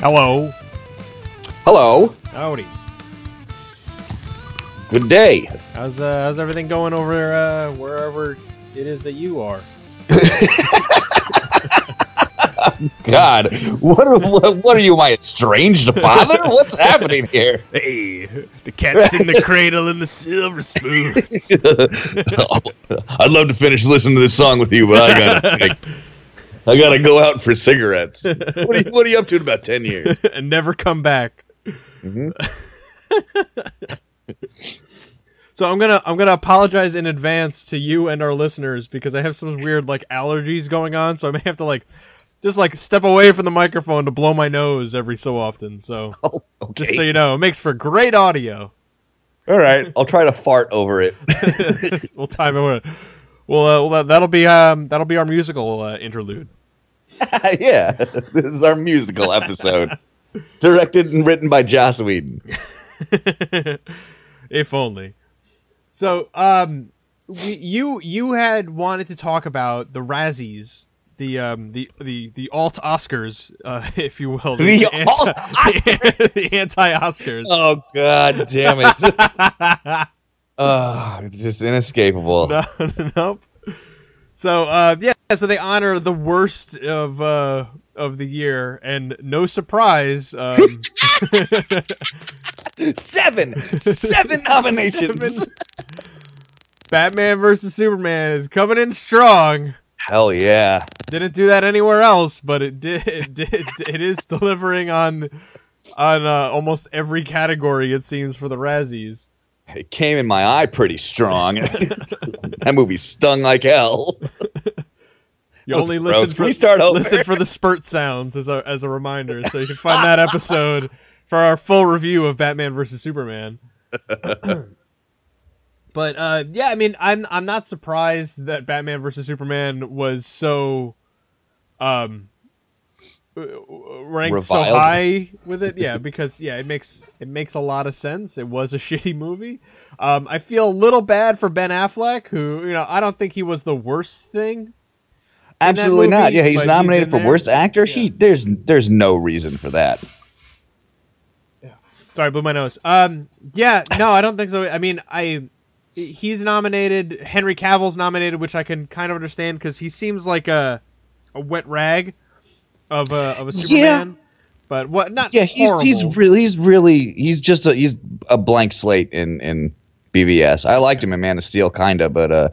Hello. Hello. Howdy. Good day. How's uh, how's everything going over uh, wherever it is that you are? God, what are, what, are you, my estranged father? What's happening here? Hey, the cat's in the cradle and the silver spoon. I'd love to finish listening to this song with you, but I gotta, I gotta go out for cigarettes. What are you, what are you up to in about ten years? and never come back. Mhm. So I'm gonna I'm gonna apologize in advance to you and our listeners because I have some weird like allergies going on, so I may have to like just like step away from the microphone to blow my nose every so often. So Oh, okay. just so you know, it makes for great audio. All right, I'll try to fart over it. we'll time it. Well, uh, well that- that'll be um that'll be our musical uh, interlude. yeah, this is our musical episode, directed and written by Joss Whedon. if only. So, um, we, you you had wanted to talk about the Razzies, the um the the the alt Oscars, uh, if you will, The anti- alt the anti Oscars. Oh God, damn it! Oh, it's just inescapable. no, nope. So, uh, yeah, so they honor the worst of uh of the year, and no surprise, um, Seven, seven nominations. Seven. Batman versus Superman is coming in strong. Hell yeah! Didn't do that anywhere else, but it did. It did. It is delivering on on uh, almost every category. It seems for the Razzies. It came in my eye pretty strong. that movie stung like hell. You only listen for we start over? listen for the spurt sounds as a as a reminder, so you can find that episode for our full review of Batman versus Superman. but uh, yeah, I mean, I'm I'm not surprised that Batman versus Superman was so um ranked so high with it. Yeah, because yeah, it makes it makes a lot of sense. It was a shitty movie. Um, I feel a little bad for Ben Affleck, who you know I don't think he was the worst thing Absolutely movie, not. Yeah, he's but he's nominated for there. worst actor. Yeah. He there's there's no reason for that. Sorry, blew my nose. Um, yeah, no, I don't think so. I mean, I he's nominated. Henry Cavill's nominated, which I can kind of understand because he seems like a a wet rag of a of a Superman. Yeah. But what? Not Yeah, he's he's really he's really he's just a he's a blank slate in in BVS. I liked him in Man of Steel, kinda, but uh,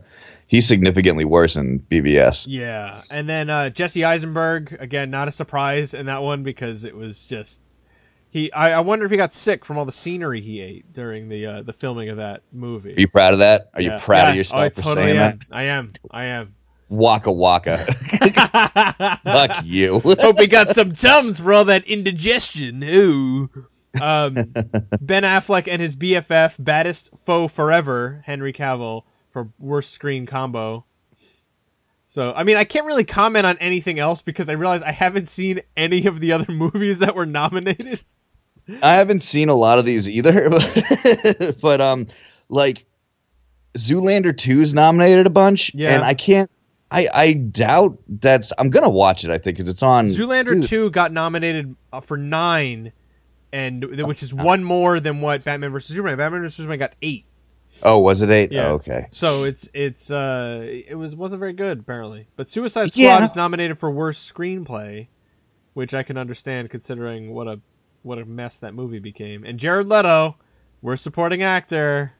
he's significantly worse in BVS. Yeah, and then uh, Jesse Eisenberg again, not a surprise in that one because it was just he. I, I wonder if he got sick from all the scenery he ate during the uh, the filming of that movie. Are you proud of that? Are Yeah. you proud Yeah. of yourself oh, I for totally saying am. that? I am. I am. Waka waka. Fuck you. Hope we got some tums for all that indigestion. Ooh. Um, ben Affleck and his BFF, baddest foe forever, Henry Cavill, for worst screen combo. So, I mean, I can't really comment on anything else because I realize I haven't seen any of the other movies that were nominated. I haven't seen a lot of these either, but um, like Zoolander 2's nominated a bunch, Yeah. and I can't. I I doubt that's. I'm gonna watch it. I think because it's on Zoolander dude, 2 got nominated uh, for nine, and which is one more than what Batman vs. Superman. Batman vs. Superman got eight. Oh, was it eight? Yeah. Oh, okay. So it's it's uh it was wasn't very good apparently. But Suicide Squad Yeah. is nominated for worst screenplay, which I can understand considering what a what a mess that movie became. And Jared Leto, worst supporting actor.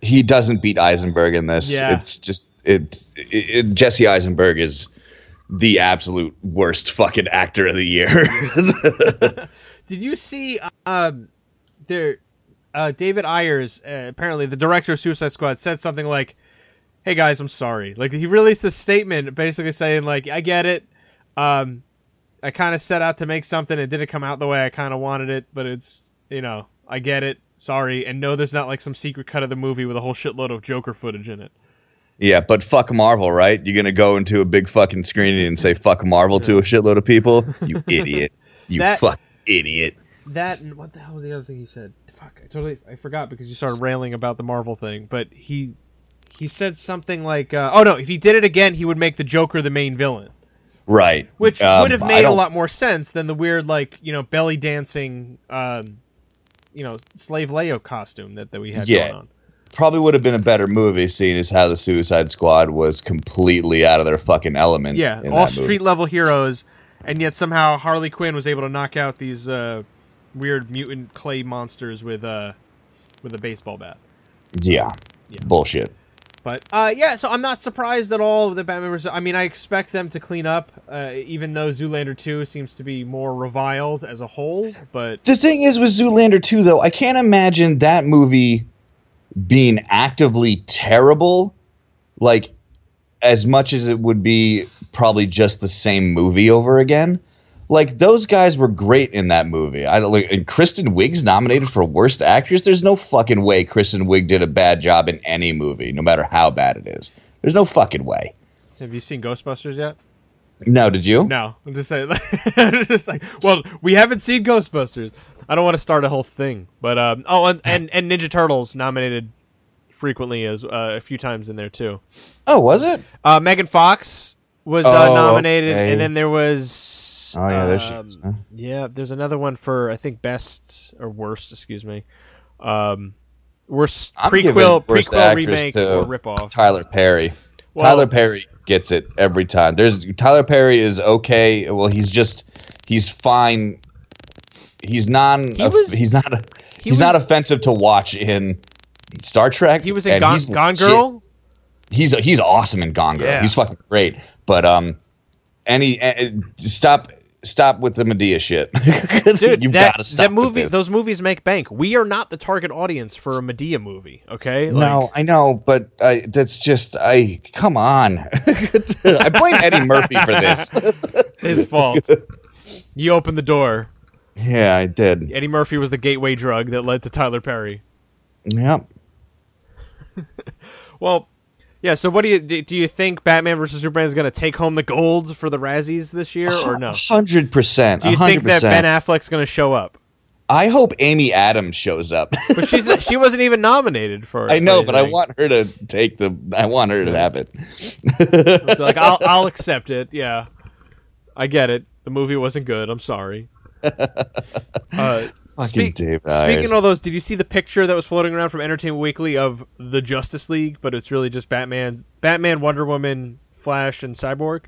He doesn't beat Eisenberg in this. Yeah. It's just it, it, it. Jesse Eisenberg is the absolute worst fucking actor of the year. Did you see um there uh David Ayers, uh, apparently the director of Suicide Squad said something like Hey guys, I'm sorry. Like he released a statement basically saying like I get it. Um I kind of set out to make something it didn't come out the way I kind of wanted it, but it's, you know, I get it. Sorry. And no there's not like some secret cut of the movie with a whole shitload of Joker footage in it. yeah, but fuck Marvel, right? You're gonna go into a big fucking screening and say fuck Marvel to a shitload of people? You idiot. You That- fuck idiot. That and what the hell was the other thing he said? Fuck, I totally I forgot because you started railing about the Marvel thing. But he he said something like, uh, "Oh no, if he did it again, he would make the Joker the main villain." Right. which Um, would have made a lot more sense than the weird like you know belly dancing, um, you know, slave Leia costume that, that we had Yeah. going on. Probably would have been a better movie, seeing as how the Suicide Squad was completely out of their fucking element. Yeah, in all street level heroes, and yet somehow Harley Quinn was able to knock out these uh, weird mutant clay monsters with uh, with a baseball bat. Yeah. Yeah. Bullshit. But uh, yeah, so I'm not surprised at all that Batman vs. I mean, I expect them to clean up, uh, even though Zoolander 2 seems to be more reviled as a whole. But The thing is with Zoolander 2, though, I can't imagine that movie being actively terrible, like, as much as it would be probably just the same movie over again. Like, those guys were great in that movie. I don't like, and Kristen Wiig's nominated for Worst Actress. There's no fucking way Kristen Wiig did a bad job in any movie, no matter how bad it is. There's no fucking way. have you seen Ghostbusters yet? No, did you? No, I'm just saying. I'm just like, well, we haven't seen Ghostbusters. I don't want to start a whole thing, but um, oh, and, and and Ninja Turtles nominated frequently as uh, a few times in there too. Oh, was it? Uh, Megan Fox was uh, Oh, nominated, okay. and then there was. Oh, yeah, there she um, is, huh? Yeah, there's another one for I think best or worst, excuse me. Um, worst I'm prequel, worst prequel remake to or ripoff. Tyler Perry. Well- Tyler Perry gets it every time. There's Tyler Perry is okay. Well, he's just he's fine. He's non. He was- he's not. he he's not offensive to watch in Star Trek. He was in Gone, Gone Girl. He's he's awesome in Gone Girl. Yeah. He's fucking great. But um, any uh, stop stop with the Madea shit, Dude, You've that, gotta stop that movie, this. those movies make bank. We are not the target audience for a Madea movie. Okay, No, I know, but I, that's just I. Come on, I blame Eddie Murphy for this. His fault. you opened the door. yeah, I did. Eddie Murphy was the gateway drug that led to Tyler Perry. Yep. Well, yeah. So, what do you do? You think Batman versus Superman is going to take home the gold for the Razzies this year, or no? Hundred percent. Do you think that Ben Affleck's going to show up? I hope Amy Adams shows up. But she's she wasn't even nominated for. I know, for but I want her to take the. I want her to have it. like I'll I'll accept it. Yeah, I get it. The movie wasn't good. I'm sorry. Uh, Fucking speak- Dave Speaking Ayers. of those, did you see the picture that was floating around from Entertainment Weekly of the Justice League, but it's really just Batman, Batman, Wonder Woman, Flash, and Cyborg,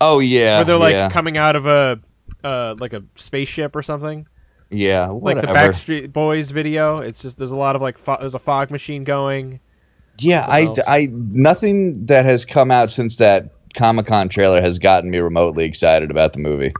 oh yeah, where they're like yeah, coming out of a uh, like a spaceship or something, yeah, like the. Backstreet Boys video. It's just there's a lot of like fo- there's a fog machine going. Yeah, I, else. I, nothing that has come out since that Comic Con trailer has gotten me remotely excited about the movie.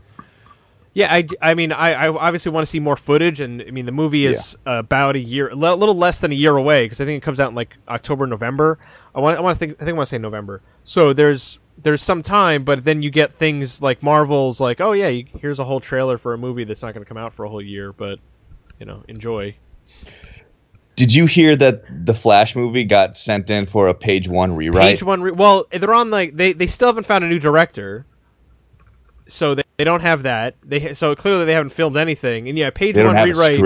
Yeah, I, I mean, I, I obviously want to see more footage, and I mean, the movie is about a year, a little less than a year away, because I think it comes out in like October, November. I want, I want to think, I think I want to say November. So there's, there's some time, but then you get things like Marvel's, like, oh yeah, you, here's a whole trailer for a movie that's not going to come out for a whole year, but you know, enjoy. Did you hear that the Flash movie got sent in for a page one rewrite? Page one, re- well, they're on like they, they still haven't found a new director, so they, they don't have that. They so clearly they haven't filmed anything, and yeah, page one rewrite.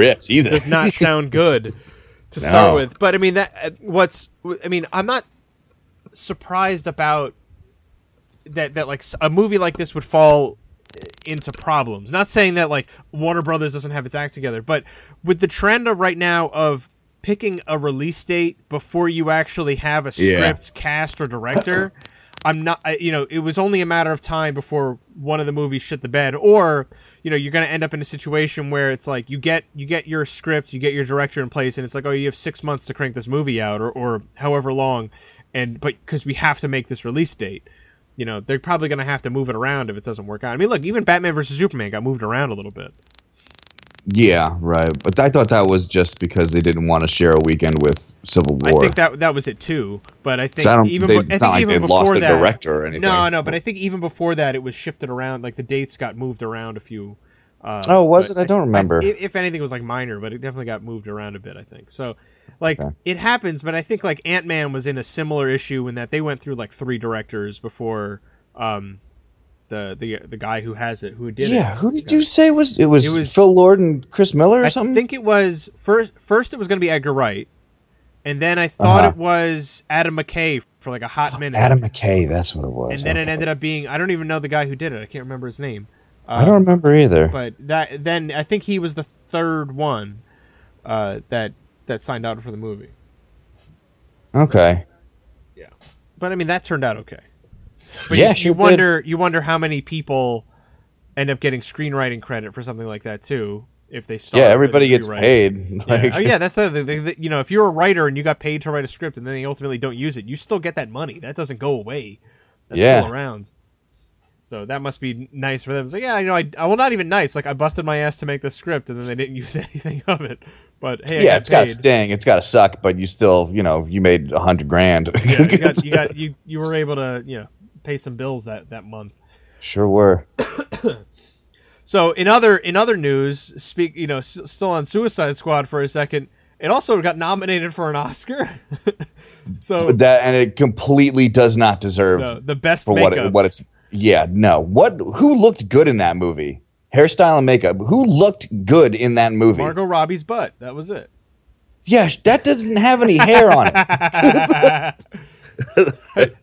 does not sound good to No. start with. But I mean that what's I mean I'm not surprised about that that like a movie like this would fall into problems. Not saying that like Warner Brothers doesn't have its act together, but with the trend of right now of picking a release date before you actually have a Yeah. script, cast, or director. I'm not, you know, it was only a matter of time before one of the movies shit the bed, or you know, you're going to end up in a situation where it's like you get you get your script, you get your director in place, and it's like, oh, you have six months to crank this movie out, or or however long, and but because we have to make this release date, you know, they're probably going to have to move it around if it doesn't work out. I mean, look, even Batman versus Superman got moved around a little bit. Yeah, right. But I thought that was just because they didn't want to share a weekend with Civil War. I think that that was it too. But I think I even they, I think not like even before lost a that, director or anything. No, no, but I think even before that, it was shifted around. Like the dates got moved around a few. Uh, Oh, was it? I don't remember. if, if anything, it was like minor, but it definitely got moved around a bit. I think so. Like Okay. it happens, but I think like Ant Man was in a similar issue in that they went through like three directors before um, the the the guy who has it who did it. yeah, who did you say was it? Was, It was- Phil Lord and Chris Miller or I something? I think it was first. First, it was going to be Edgar Wright, and then I thought Uh-huh. it was Adam McKay for like a hot minute. Adam McKay, that's what it was. and then it ended up being I don't even know the guy who did it. I can't remember his name. Uh, I don't remember either. But that then I think he was the third one uh, that that signed out for the movie. Okay. Yeah, but I mean that turned out okay. But Yeah, you, sure you did. wonder you wonder how many people end up getting screenwriting credit for something like that too if they start. Yeah, everybody gets paid. Yeah. Oh yeah, that's the other thing. You know, if you're a writer and you got paid to write a script and then they ultimately don't use it, you still get that money. That doesn't go away. That's Yeah. still around. So that must be nice for them. It's like, yeah, you know, I, I well, not even nice. Like I busted my ass to make this script and then they didn't use anything of it. But hey, I yeah, got it's got to sting. It's got to suck, but you still, you know, you made a hundred grand. yeah, you got you got you you were able to you know pay some bills that that month. sure were. So in other in other news, speak you know s- still on Suicide Squad for a second, it also got nominated for an Oscar. so That and it completely does not deserve the, the best for what makeup. it, what it's. Yeah, no. What? Who looked good in that movie? Hairstyle and makeup. Who looked good in that movie? Margot Robbie's butt. That was it. Yeah, that doesn't have any hair on it.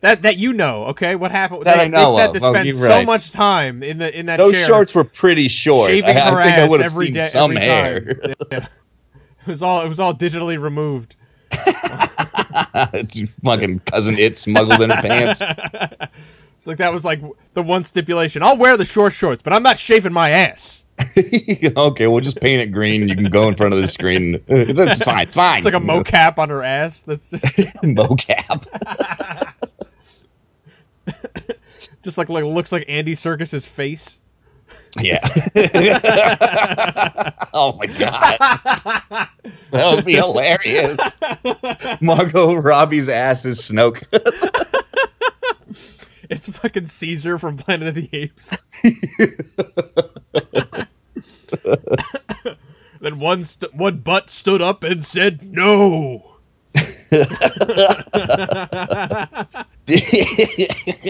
that that you know, okay? What happened? That they, I know they said of. to Oh, spend so right. much time in the in that Those chair, shorts were pretty short. shaving I, her I think I ass would have every seen day, some hair. Yeah. It was all it was all digitally removed. it's fucking cousin it smuggled in her pants. It's like that was like the one stipulation. I'll wear the short shorts, but I'm not shaving my ass. okay, we'll just paint it green. You can go in front of the screen. It's fine. It's fine. It's like a mocap on her ass. That's just, mocap. just like like looks like Andy Serkis's face. Yeah. oh my god, that would be hilarious. Margot Robbie's ass is Snoke. It's fucking Caesar from Planet of the Apes. then one st- one butt stood up and said no.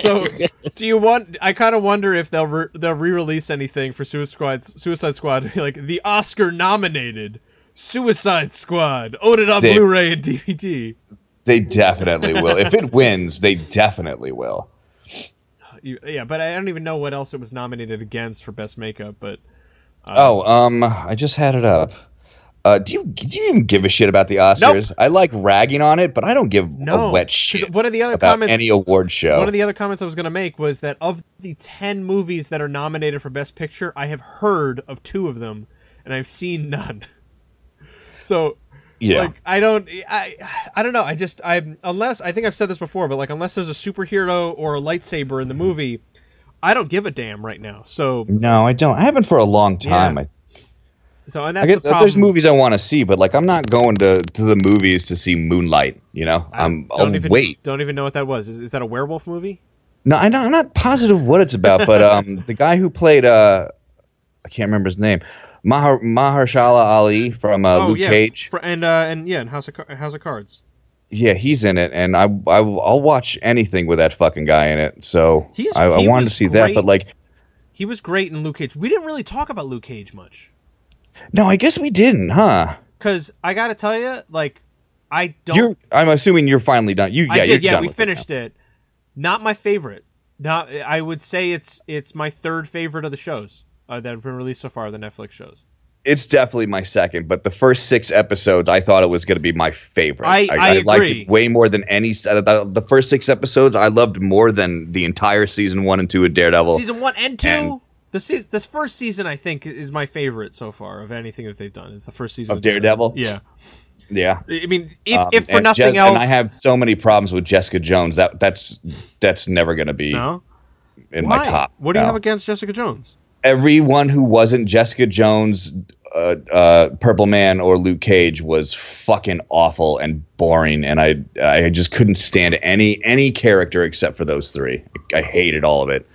So, do you want? I kind of wonder if they'll re- they'll re-release anything for Suicide Squad. Suicide Squad, like the Oscar nominated Suicide Squad. Own it on They- Blu-ray and DVD. they definitely will. If it wins, they definitely will. Yeah, but I don't even know what else it was nominated against for best makeup. But uh, Oh, um, I just had it up. Uh, do you do you even give a shit about the Oscars? I like ragging on it, but I don't give no, a wet shit One of the other comments, any award show. one of the other comments I was going to make was that of the ten movies that are nominated for best picture, I have heard of two of them, and I've seen none. So yeah, Like I don't I I don't know. I just I unless I think I've said this before, but like unless there's a superhero or a lightsaber in the movie, I don't give a damn right now. So no, I don't. I haven't for a long time. Yeah. I, so and I that's get the problem. there's movies I want to see, but like I'm not going to to the movies to see Moonlight. You know, I I'm don't I'll even wait. don't even know what that was. Is, is that a werewolf movie? No, I I'm not positive what it's about, but um, the guy who played uh, I can't remember his name, Mahar Mahershala Ali from uh, oh Luke yeah, Cage. And uh and yeah, and House of House of Cards. Yeah, he's in it, and I, I I'll watch anything with that fucking guy in it. So He's- I, I he wanted to see that, but like, He was great in Luke Cage. We didn't really talk about Luke Cage much no, I guess we didn't, huh? because I got to tell you, like, I don't. You're, I'm assuming you're finally done. You, yeah, I did. Yeah, we finished it. Not my favorite. Not. I would say it's it's my third favorite of the shows uh, that have been released so far. The Netflix shows. It's definitely my second, but the first six episodes, I thought it was going to be my favorite. I- I liked agree. it way more than any. uh, The, the first six episodes, I loved more than the entire season one and two of Daredevil. Season one and two. And- the season, this first season, I think, is my favorite so far of anything that they've done. Is the first season Of Daredevil? Yeah, yeah. I mean, if, Um, if for nothing Jes- else, and I have so many problems with Jessica Jones. That that's that's never going to be no. in Why? my top. What do you No. have against Jessica Jones? Everyone who wasn't Jessica Jones, uh, uh, Purple Man, or Luke Cage was fucking awful and boring, and I I just couldn't stand any any character except for those three. I hated all of it.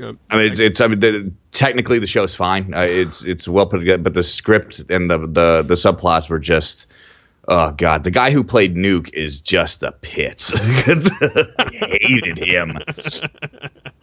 Uh, I mean, it's, it's I mean, the, technically the show's fine. Uh, it's it's well put together, but the script and the the the subplots were just. Oh god, the guy who played Nuke is just the pits. I hated him.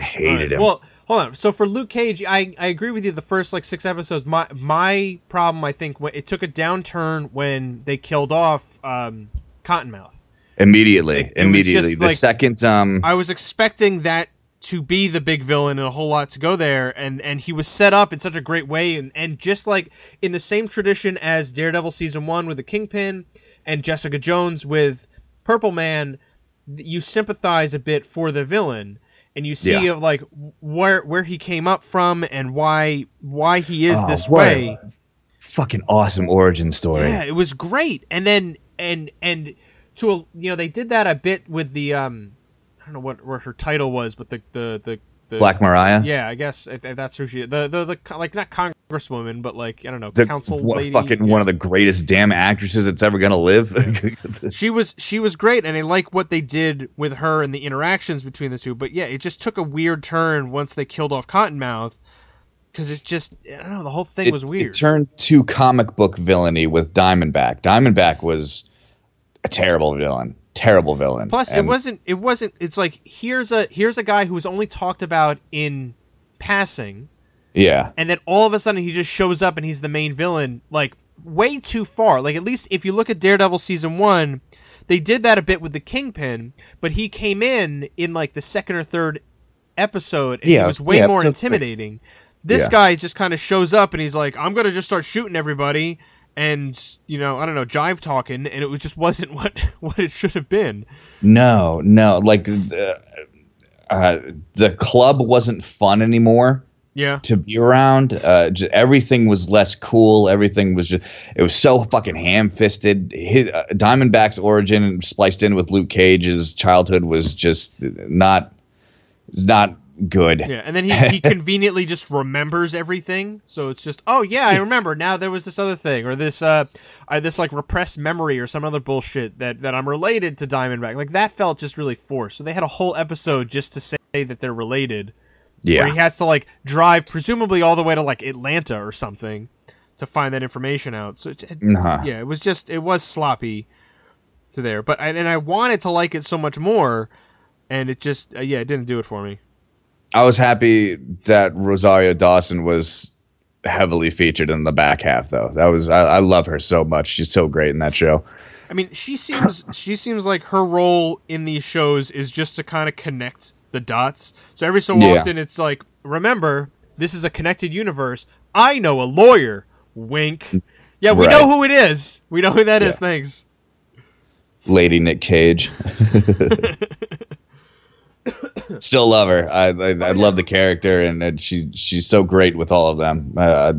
hated Alright, him. Well, hold on. So for Luke Cage, I, I agree with you. The first like six episodes, my my problem, I think, it took a downturn when they killed off um, Cottonmouth. Immediately, It- it immediately. just the like- second, um, I was expecting that to be the big villain and a whole lot to go there, and and he was set up in such a great way, and and just like in the same tradition as Daredevil season one with the Kingpin, and Jessica Jones with Purple Man, you sympathize a bit for the villain. And you see Yeah. of like where where he came up from and why why he is Oh, this way. fucking awesome origin story. Yeah, it was great. And then and and to a, you know they did that a bit with the um I don't know what what her title was, but the the the, the Black Mariah. Yeah, I guess that's who she the the, the like not congresswoman, but like I don't know The, council one- lady. fucking yeah. one of the greatest damn actresses that's ever gonna live. She was she was great, and I like what they did with her and the interactions between the two. But yeah, it just took a weird turn once they killed off Cottonmouth, because it's just I don't know the whole thing it, was weird. it turned to comic book villainy with Diamondback. Diamondback was a terrible villain. Terrible villain. Plus, it wasn't. It wasn't. It's like here's a here's a guy who was only talked about in passing, Yeah. and then all of a sudden he just shows up and he's the main villain. Like way too far. Like at least if you look at Daredevil season one, they did that a bit with the Kingpin, but he came in in like the second or third episode, and Yeah, he was way yeah, more episode three. intimidating. This Yeah. guy just kind of shows up and he's like, "I'm gonna just start shooting everybody." And you know, I don't know, jive talking, and it was just wasn't what what it should have been. No, no. Like uh, uh, the club wasn't fun anymore Yeah, to be around. Uh, j- everything was less cool. Everything was just. It was so fucking ham fisted. Uh, Diamondback's origin spliced in with Luke Cage's childhood was just not. Not good. Yeah, and then he, he conveniently just remembers everything. So it's just, oh yeah, I remember. Now there was this other thing, or this uh, I, this like repressed memory, or some other bullshit that that I'm related to Diamondback. Like that felt just really forced. So they had a whole episode just to say that they're related. Where Yeah. he has to like drive, presumably all the way to like Atlanta or something, to find that information out. So it, Nah. yeah, it was just it was sloppy to there. But I, and I wanted to like it so much more, and it just uh, yeah, it didn't do it for me. I was happy that Rosario Dawson was heavily featured in the back half, though. That was I, I love her so much. She's so great in that show. I mean, she seems she seems like her role in these shows is just to kind of connect the dots. So every so Yeah. often, it's like, remember, this is a connected universe. I know a lawyer. Wink. Yeah, we Right. know who it is. We know who that is. Yeah. Thanks. Lady Nick Cage. Still love her. I I, I love the character, and, and she she's so great with all of them. Uh,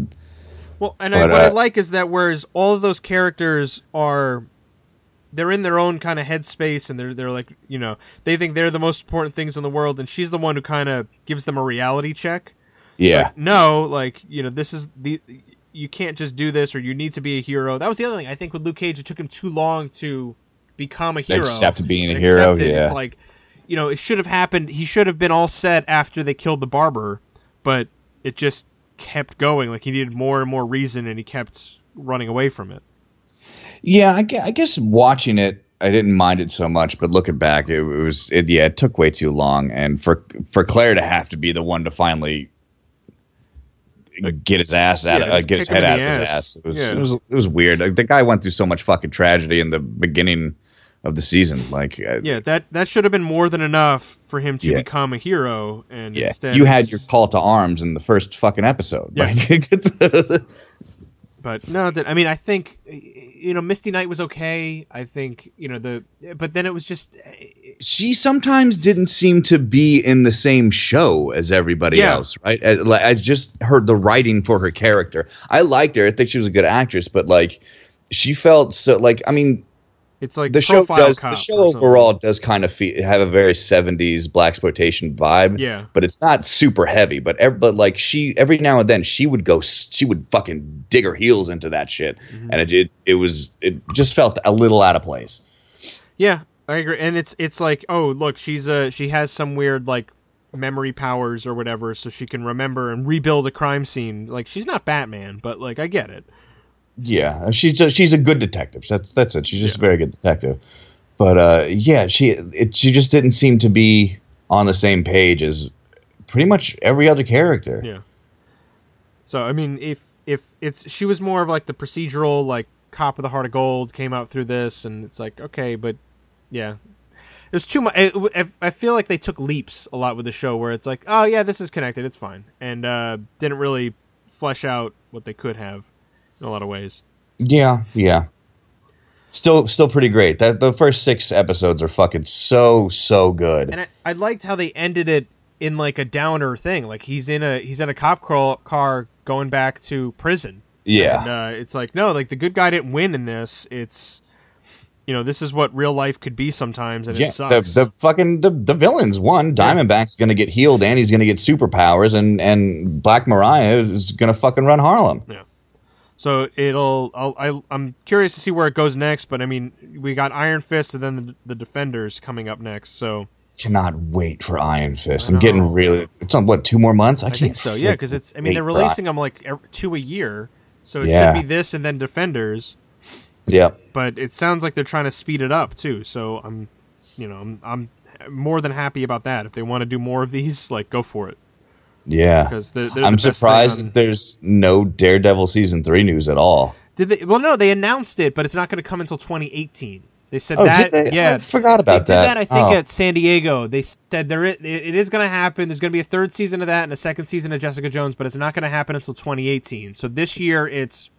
Well, and I, But, what I uh, like is that whereas all of those characters are, they're in their own kind of headspace, and they're they're like you know they think they're the most important things in the world, and she's the one who kind of gives them a reality check. yeah, Like, no, like you know, this is the you can't just do this, or you need to be a hero. That was the other thing. I think with Luke Cage, it took him too long to become a hero. accept being a hero. it. Yeah, It's like, you know, it should have happened. He should have been all set after they killed the barber, but it just kept going. Like he needed more and more reason, and he kept running away from it. yeah. I, I guess watching it, I didn't mind it so much, but looking back, it, was it. Yeah, it took way too long, and for for Claire to have to be the one to finally get his ass out, Yeah, of, uh, get his head out of his ass. ass. It was, Yeah. it was it was weird. Like, the guy went through so much fucking tragedy in the beginning of the season. Like, uh, Yeah, that that should have been more than enough for him to Yeah. become a hero. And Yeah, instead you had your call to arms in the first fucking episode. Yeah. Like, But no, I mean, I think you know, Misty Knight was okay. I think you know the, but then it was just she sometimes didn't seem to be in the same show as everybody Yeah. else, right? I, I just heard the writing for her character. I liked her. I think she was a good actress, but like, she felt so like. I mean, it's like the show does the show overall does kind of fe- have a very 70s black exploitation vibe Yeah. but it's not super heavy but ev- but like she every now and then she would go she would fucking dig her heels into that shit Mm-hmm. and it, it it was it just felt a little out of place Yeah, I agree. And it's it's like, oh, look, she's a she has some weird like memory powers or whatever, so she can remember and rebuild a crime scene. Like she's not Batman, but like I get it. Yeah she's a, she's a good detective. That's that's it. She's just a very good detective. But uh yeah she it, she just didn't seem to be on the same page as pretty much every other character. Yeah. So I mean, if if it's she was more of like the procedural like cop with a heart of gold came out through this, and it's like okay, but yeah. Was too much. I, I feel like they took leaps a lot with the show, where it's like, oh yeah, this is connected, it's fine, and uh, didn't really flesh out what they could have in a lot of ways. Yeah, yeah. Still, still pretty great. That the first six episodes are fucking so so good. And I, I liked how they ended it in like a downer thing. Like he's in a he's in a cop car, car going back to prison. Yeah, And uh, it's like no, like the good guy didn't win in this. It's you know this is what real life could be sometimes, and yeah. it sucks. The, the fucking the, the villains won. Diamondback's gonna get healed, and he's gonna get superpowers, and and Black Mariah is gonna fucking run Harlem. So it'll. I'll, I, I'm curious to see where it goes next. But I mean, we got Iron Fist and then the, the Defenders coming up next. So Cannot wait for Iron Fist. I'm getting really. It's on what two more months? I, I, can't think so. Yeah, because it's. I mean, they're releasing them like two a year. So it Yeah. should be this and then Defenders. Yeah. But it sounds like they're trying to speed it up too. So I'm, you know, I'm, I'm more than happy about that. If they want to do more of these, like go for it. Yeah. Because they're, they're I'm the surprised that there's no Daredevil season three news at all. Did they? Well, no, they announced it, but it's not going to come until 2018. They said Oh, that. did they? Yeah, I forgot they about did that. I think Oh. at San Diego. They said there it, it is going to happen. There's going to be a third season of that and a second season of Jessica Jones, but it's not going to happen until 2018. So this year it's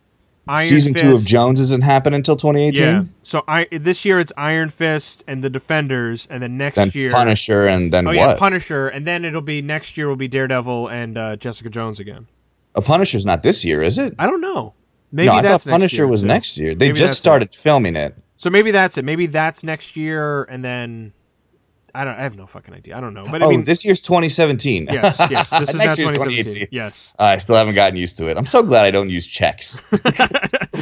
Iron season Fist. two of Jones doesn't happen until 2018. Yeah. So I this year it's Iron Fist and the Defenders, and then next Then year Punisher, and then Oh what? yeah, Punisher, and then it'll be next year will be Daredevil and uh, Jessica Jones again. a Punisher's not this year, is it? I don't know. Maybe no, I thought Punisher year, was too. next year. They Maybe just started filming it. So maybe that's it. Maybe that's next year, and then I don't. I have no fucking idea. I don't know. But I oh, mean, this year's 2017. yes, yes. This is now Next year's 2017. Yes. I still haven't gotten used to it. I'm so glad I don't use checks.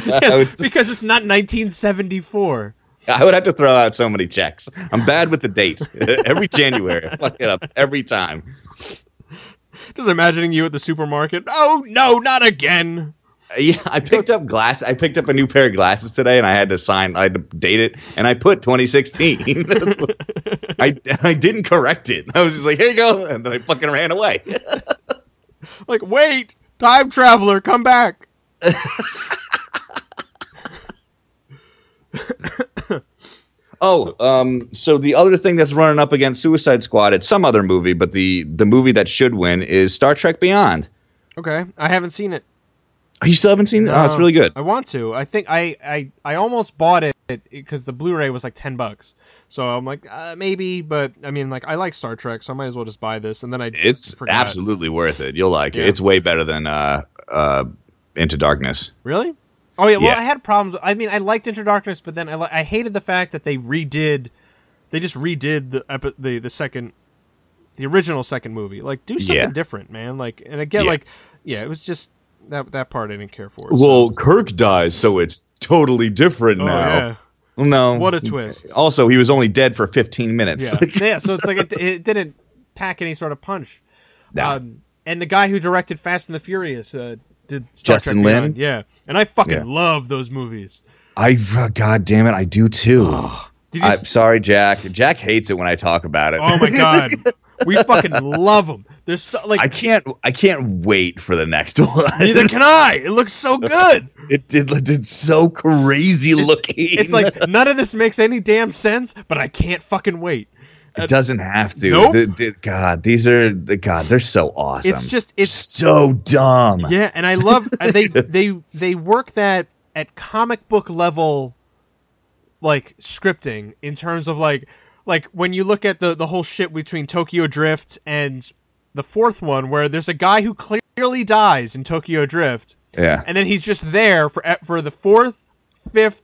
Yeah, would- because it's not 1974. I would have to throw out so many checks. I'm bad with the date. every January, I fuck it up every time. Just imagining you at the supermarket. Oh no, not again. Yeah, I picked up glass. I picked up a new pair of glasses today, and I had to sign. I had to date it, and I put 2016. I I didn't correct it. I was just like, here you go, and then I fucking ran away. like, wait, time traveler, come back. Oh, um, so the other thing that's running up against Suicide Squad, it's some other movie, but the the movie that should win is Star Trek Beyond. Okay, I haven't seen it. You still haven't seen it? Oh, it's really good. I want to. I think I I, I almost bought it because the Blu-ray was like ten bucks. So I'm like uh, maybe, but I mean like I like Star Trek, so I might as well just buy this. And then I It's forgot. absolutely worth it. You'll like Yeah. it. It's way better than uh, uh, Into Darkness. really. Oh yeah, well Yeah. I had problems. I mean I liked Into Darkness, but then I li- I hated the fact that they redid, they just redid the epi- the the second, the original second movie. Like do something Yeah. different, man. Like and again like yeah, it was just that that part I didn't care for. so- Well, Kirk dies, so it's totally different oh now. yeah, No, what a twist. Also, he was only dead for 15 minutes. Yeah, yeah. So it's like it, it didn't pack any sort of punch. No. Um, and the guy who directed Fast and the Furious uh, did Star Justin Lin? Yeah, and I fucking Yeah. love those movies. I, uh, God damn it, I do too. Did you? I'm s- sorry, Jack. Jack hates it when I talk about it. oh my god, we fucking love them. There's so like I can't. I can't wait for the next one. neither can I. It looks so good. It did. It's so crazy looking. It's like none of this makes any damn sense, but I can't fucking wait. it uh, doesn't have to. Nope. The- the- God, these are the God. They're so awesome. It's just it's so dumb. Yeah, and I love uh, they they they work that at comic book level like scripting in terms of like like when you look at the the whole shit between Tokyo Drift and the fourth one where there's a guy who clearly dies in Tokyo Drift Yeah. and then he's just there for for the fourth, fifth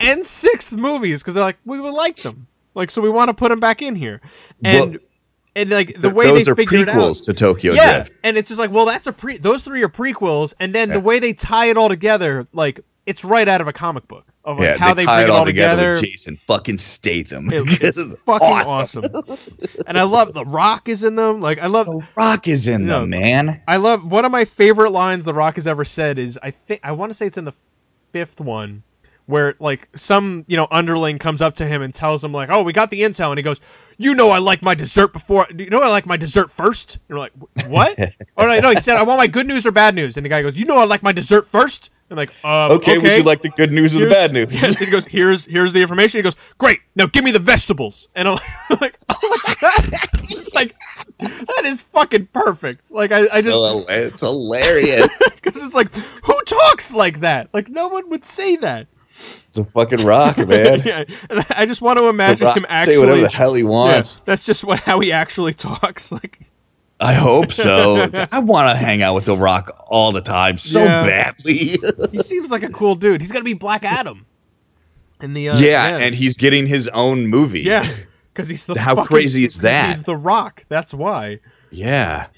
and sixth movies because they're like we would like them. Like so we want to put them back in here. And Well, and like the Th- way those they are figured it out prequels to Tokyo yeah, Drift. and it's just like, well, that's a pre. Those three are prequels, and then Yeah. the way they tie it all together, like it's right out of a comic book of like Yeah, how they, tie bring it all together. together, with Jason fucking Statham. It- it's fucking awesome. and I love the Rock is in them. Like I love, The Rock is in No. them, man. I love one of my favorite lines the Rock has ever said is I think I want to say it's in the fifth one where like some you know underling comes up to him and tells him like, oh, we got the intel, and he goes, "You know I like my dessert before. You know I like my dessert first. You're like, "What?" oh no, no. He said, "I want my good news or bad news." And the guy goes, "You know I like my dessert first. And like, uh, Okay, would you like the good news or the bad news? Yes, he goes, "Here's here's the information." He goes, "Great, now give me the vegetables." And I'm like, that like that is fucking perfect. Like I, I just So, it's hilarious. because it's like who talks like that? Like no one would say that. The fucking rock, man. yeah, and I- just want to imagine him actually. say whatever the hell he yeah, wants. that's just what how he actually talks. Like I hope so. I want to hang out with the Rock all the time so Yeah. badly. he seems like a cool dude. He's gonna be Black Adam. In the uh, yeah, and he's getting his own movie. yeah, because he's the How fucking- crazy is that? He's the Rock. That's why. yeah.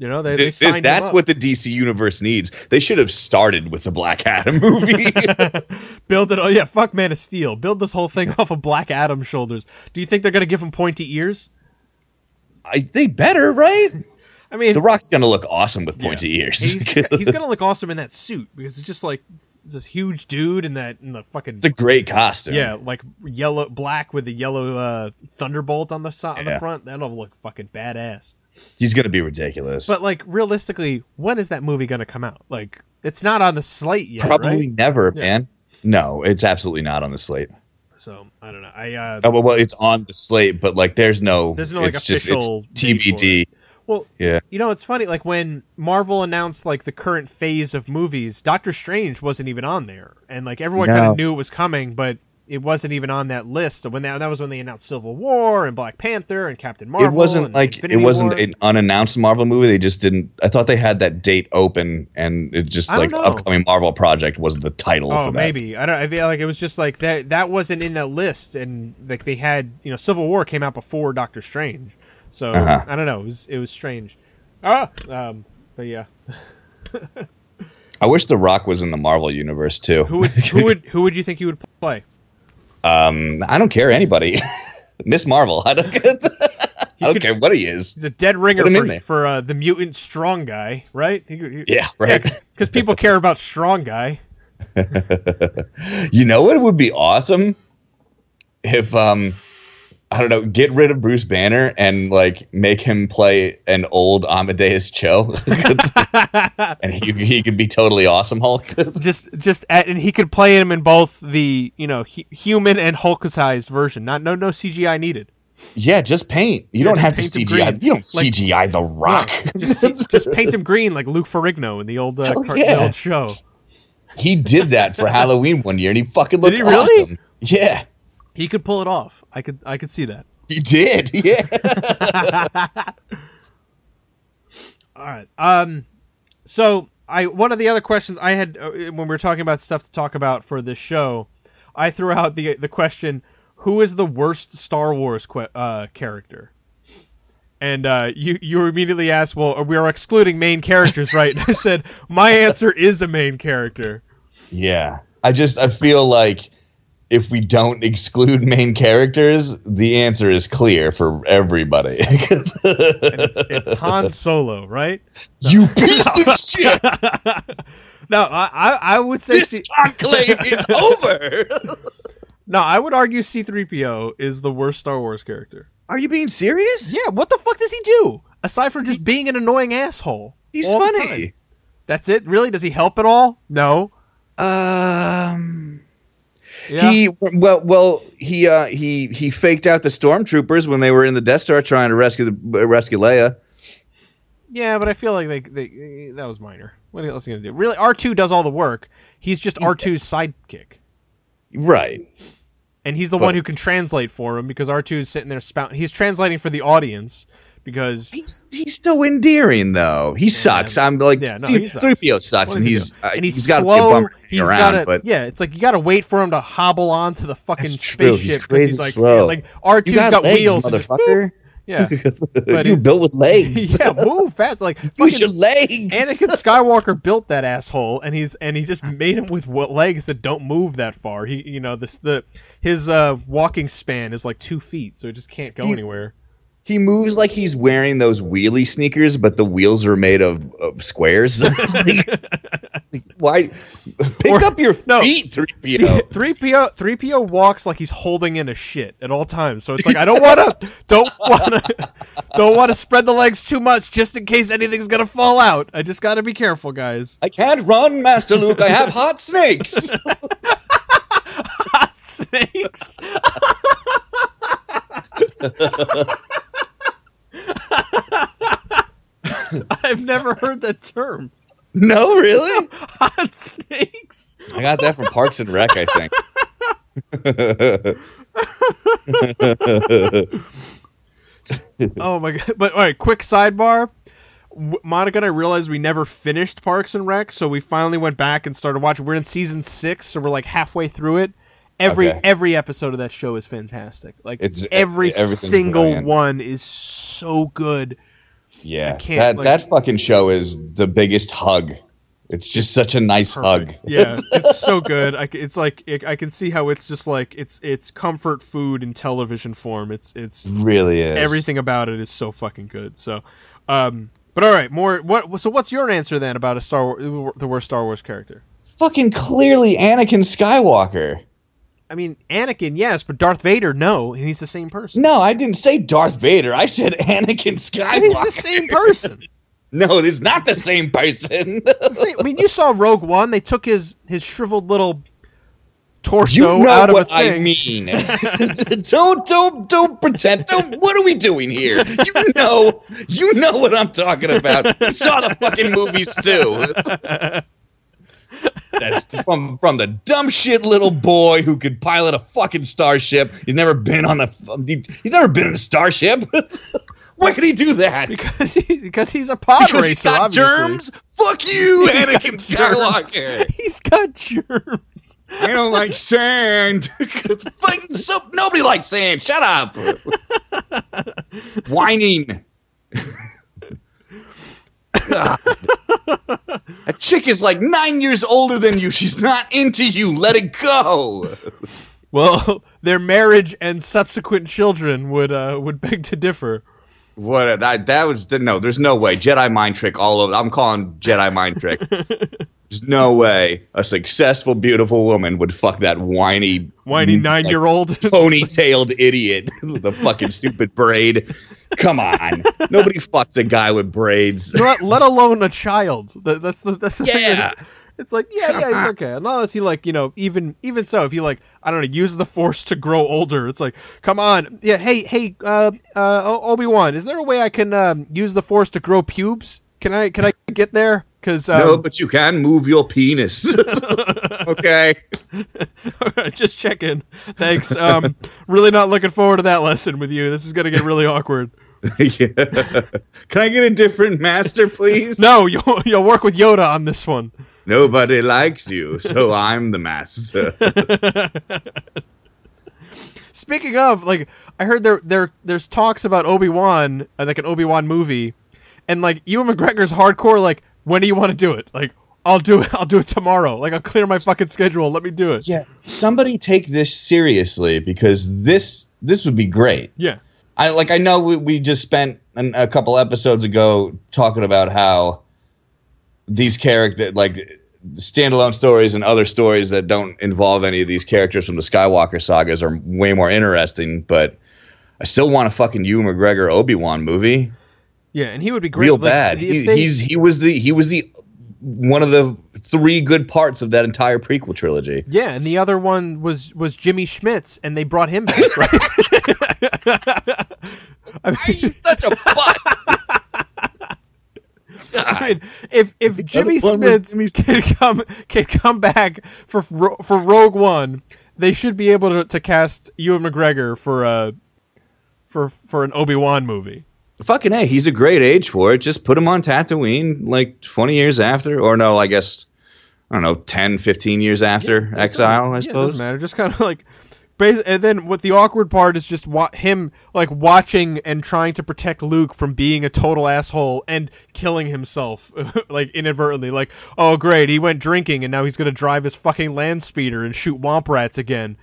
You know they, they Th- signed th- him that's what the DC universe needs. They should have started with the Black Adam movie. Build it. Oh yeah, fuck Man of Steel. Build this whole thing off of Black Adam's shoulders. Do you think they're gonna give him pointy ears? I, they better, right? I mean, The Rock's gonna look awesome with Yeah. pointy ears. he's he's gonna look awesome in that suit because it's just like this huge dude in that in the fucking it's a great costume. yeah like yellow black with the yellow uh, thunderbolt on the side on the front. That'll look fucking badass. He's gonna be ridiculous. But like realistically, when is that movie gonna come out? Like it's not on the slate yet, Probably right? never, Yeah. man. No, it's absolutely not on the slate. So I don't know. I uh, Oh, well, well, it's on the slate, but like, there's no. There's no, like, it's just official it's TBD. well, Yeah, You know, it's funny. Like when Marvel announced like the current phase of movies, Doctor Strange wasn't even on there, and like everyone kind of knew it was coming, but it wasn't even on that list. So when that, that was when they announced Civil War and Black Panther and Captain Marvel. it wasn't like Infinity it wasn't War. an unannounced Marvel movie. They just didn't. I thought they had that date open, and it just like know. upcoming Marvel project was the title. Oh, maybe I don't. I feel like it was just like that. That wasn't in that list, and like they had, you know, Civil War came out before Doctor Strange, so Uh-huh. I don't know. It was it was strange. Ah, um, but yeah, I wish The Rock was in the Marvel universe too. who would who would who would you think he would play? Um, I don't care anybody. Miss Marvel. I don't. I don't could- care what he is. He's a dead ringer Put him in for, for uh, the mutant strong guy, right? He- he- Yeah, right. Because people care about strong guy. you know what would be awesome if um I don't know, get rid of Bruce Banner and like make him play an old Amadeus Cho, and he he could be totally awesome Hulk. just just at, and he could play him in both the you know hu- human and Hulkized version. Not no no CGI needed. yeah, just paint. You Yeah, don't have to CGI. You don't Like- CGI the Rock. Just, just paint him green like Luke Ferrigno in the old uh, car- yeah. the old show. he did that for Halloween one year, and he fucking looked he really? awesome. Yeah, He could pull it off. I could I could see that. he did. Yeah. All right. Um, so I one of the other questions I had uh, when we were talking about stuff to talk about for this show, I threw out the the question: Who is the worst Star Wars que- uh, character? And uh, you you immediately asked, "Well, we are excluding main characters, right?" And I said, "My answer is a main character." Yeah. I just I feel like if we don't exclude main characters, the answer is clear for everybody. It's, it's Han Solo, right? you piece of shit! no, I I, I would say This C- enclave is over. no, I would argue C-3PO is the worst Star Wars character. Are you being serious? Yeah, what the fuck does he do aside from just being an annoying asshole? He's funny. That's it. Really? Does he help at all? No. Um Yeah. he well well he uh he he faked out the stormtroopers when they were in the Death Star trying to rescue the uh, rescue Leia. yeah, but I feel like they, they that was minor. What else is he gonna do? Really, R two does all the work. He's just R 2s sidekick, Right. and he's the But- one who can translate for him because R two is sitting there spouting. He's translating for the audience because He's he's so endearing though. He sucks. I'm like Yeah, no, he sucks. sucks, and he's uh, and he's, he's got to be a slow. He's around, gotta, but yeah, it's like you got to wait for him to hobble onto the fucking That's true. He's spaceship he's like slow. yeah, like R you 2s got, got, legs, wheels. motherfucker. yeah, But you built with legs. yeah, move fast. Like Use fucking your legs. Anakin Skywalker built that asshole, and he's and he just made him with what legs that don't move that far. He, you know, this the his uh, walking span is like two feet, so he just can't go He- anywhere. He moves like he's wearing those wheelie sneakers, but the wheels are made of, of squares. Like, why? Pick Or- up your no. feet, 3PO. Three PO three PO walks like he's holding in a shit at all times. So it's like I don't want to don't want to don't want to spread the legs too much just in case anything's gonna fall out. I just got to be careful, guys. I can't run, Master Luke. I have hot snakes. Hot snakes. I've never heard that term. no, really? Hot snakes. I got that from Parks and Rec, I think. Oh my god! But all right, quick sidebar. Monica and I realized we never finished Parks and Rec, so we finally went back and started watching. We're in season six, so we're like halfway through it. Every Okay. every episode of that show is fantastic. Like It's- every single one is so good. Yeah, can't, that like- that fucking show is the biggest hug. It's just such a nice hug. Yeah, it's so good. I, it's like it, I can see how it's just like it's it's comfort food in television form. It's it's really is. everything about it is so fucking good. So, um, but all right, more what? So what's your answer then about a Star War, the worst Star Wars character? fucking clearly Anakin Skywalker. I mean, Anakin, yes, but Darth Vader, no, and he's the same person. No, I didn't say Darth Vader. I said Anakin Skywalker. And he's the same person. No, it is not the same person. The same- I mean, you saw Rogue One. They took his his shriveled little torso you know out of what a thing. I mean. don't don't don't pretend. Don't, what are we doing here? You know, you know what I'm talking about. You saw the fucking movies too. That's from from the dumb shit little boy who could pilot a fucking starship. He's never been on a he's never been in a starship. Why could he do that? because he, because he's a pod Because racer. he's got obviously. germs. Fuck you, He's Anakin. Skywalker. He's got germs. I don't like sand. Fucking so nobody likes sand. Shut up. Whining. God. That chick is like nine years older than you. She's not into you. Let it go. Well, their marriage and subsequent children would uh, would beg to differ. What that that was no. There's no way Jedi mind trick all over. I'm calling Jedi mind trick. There's no way a successful, beautiful woman would fuck that whiny, Whiny nine year old. ponytailed idiot with a fucking stupid braid. Come on, nobody fucks a guy with braids. let, let alone a child. That, that's the that's the thing Yeah. that- It's like yeah, yeah, he's okay. Unless he like you know even even so, if he like I don't know, use the force to grow older. It's like come on, yeah. Hey hey, uh, uh, Obi Wan, is there a way I can um, use the force to grow pubes? Can I can I get there? Because um, No, but you can move your penis. okay. just checking. Thanks. Um, really not looking forward to that lesson with you. This is gonna get really awkward. yeah. Can I get a different master, please? No, you'll you'll work with Yoda on this one. Nobody likes you, so I'm the master. Speaking of, like, I heard there there there's talks about Obi Wan, uh, like an Obi Wan movie, and like Ewan McGregor's hardcore. Like, when do you want to do it? Like, I'll do it. I'll do it tomorrow. Like, I'll clear my fucking schedule. Let me do it. yeah, somebody take this seriously because this this would be great. Yeah. I like I know we, we just spent an, a couple episodes ago talking about how these character like standalone stories and other stories that don't involve any of these characters from the Skywalker sagas are way more interesting, but I still want a fucking Ewan McGregor Obi Wan movie. Yeah, and he would be great. Real bad. He, they- he's he was the he was the one of the three good parts of that entire prequel trilogy. yeah, and the other one was was Jimmy Smits, and they brought him back. Right? I Why are mean, you such a butt? I mean, if if Jimmy Smits can come can come back for for Rogue One, they should be able to, to cast Ewan McGregor for uh for for an Obi Wan movie. Fucking A, he's a great age for it. Just put him on Tatooine like 20 years after. Or no, I guess, I don't know, 10, 15 years after Exile, I yeah, suppose. doesn't matter. Just kind of like. And then what the awkward part is just wa- him like watching and trying to protect Luke from being a total asshole and killing himself like inadvertently. Like, oh great, he went drinking and now he's gonna drive his fucking land speeder and shoot womp rats again.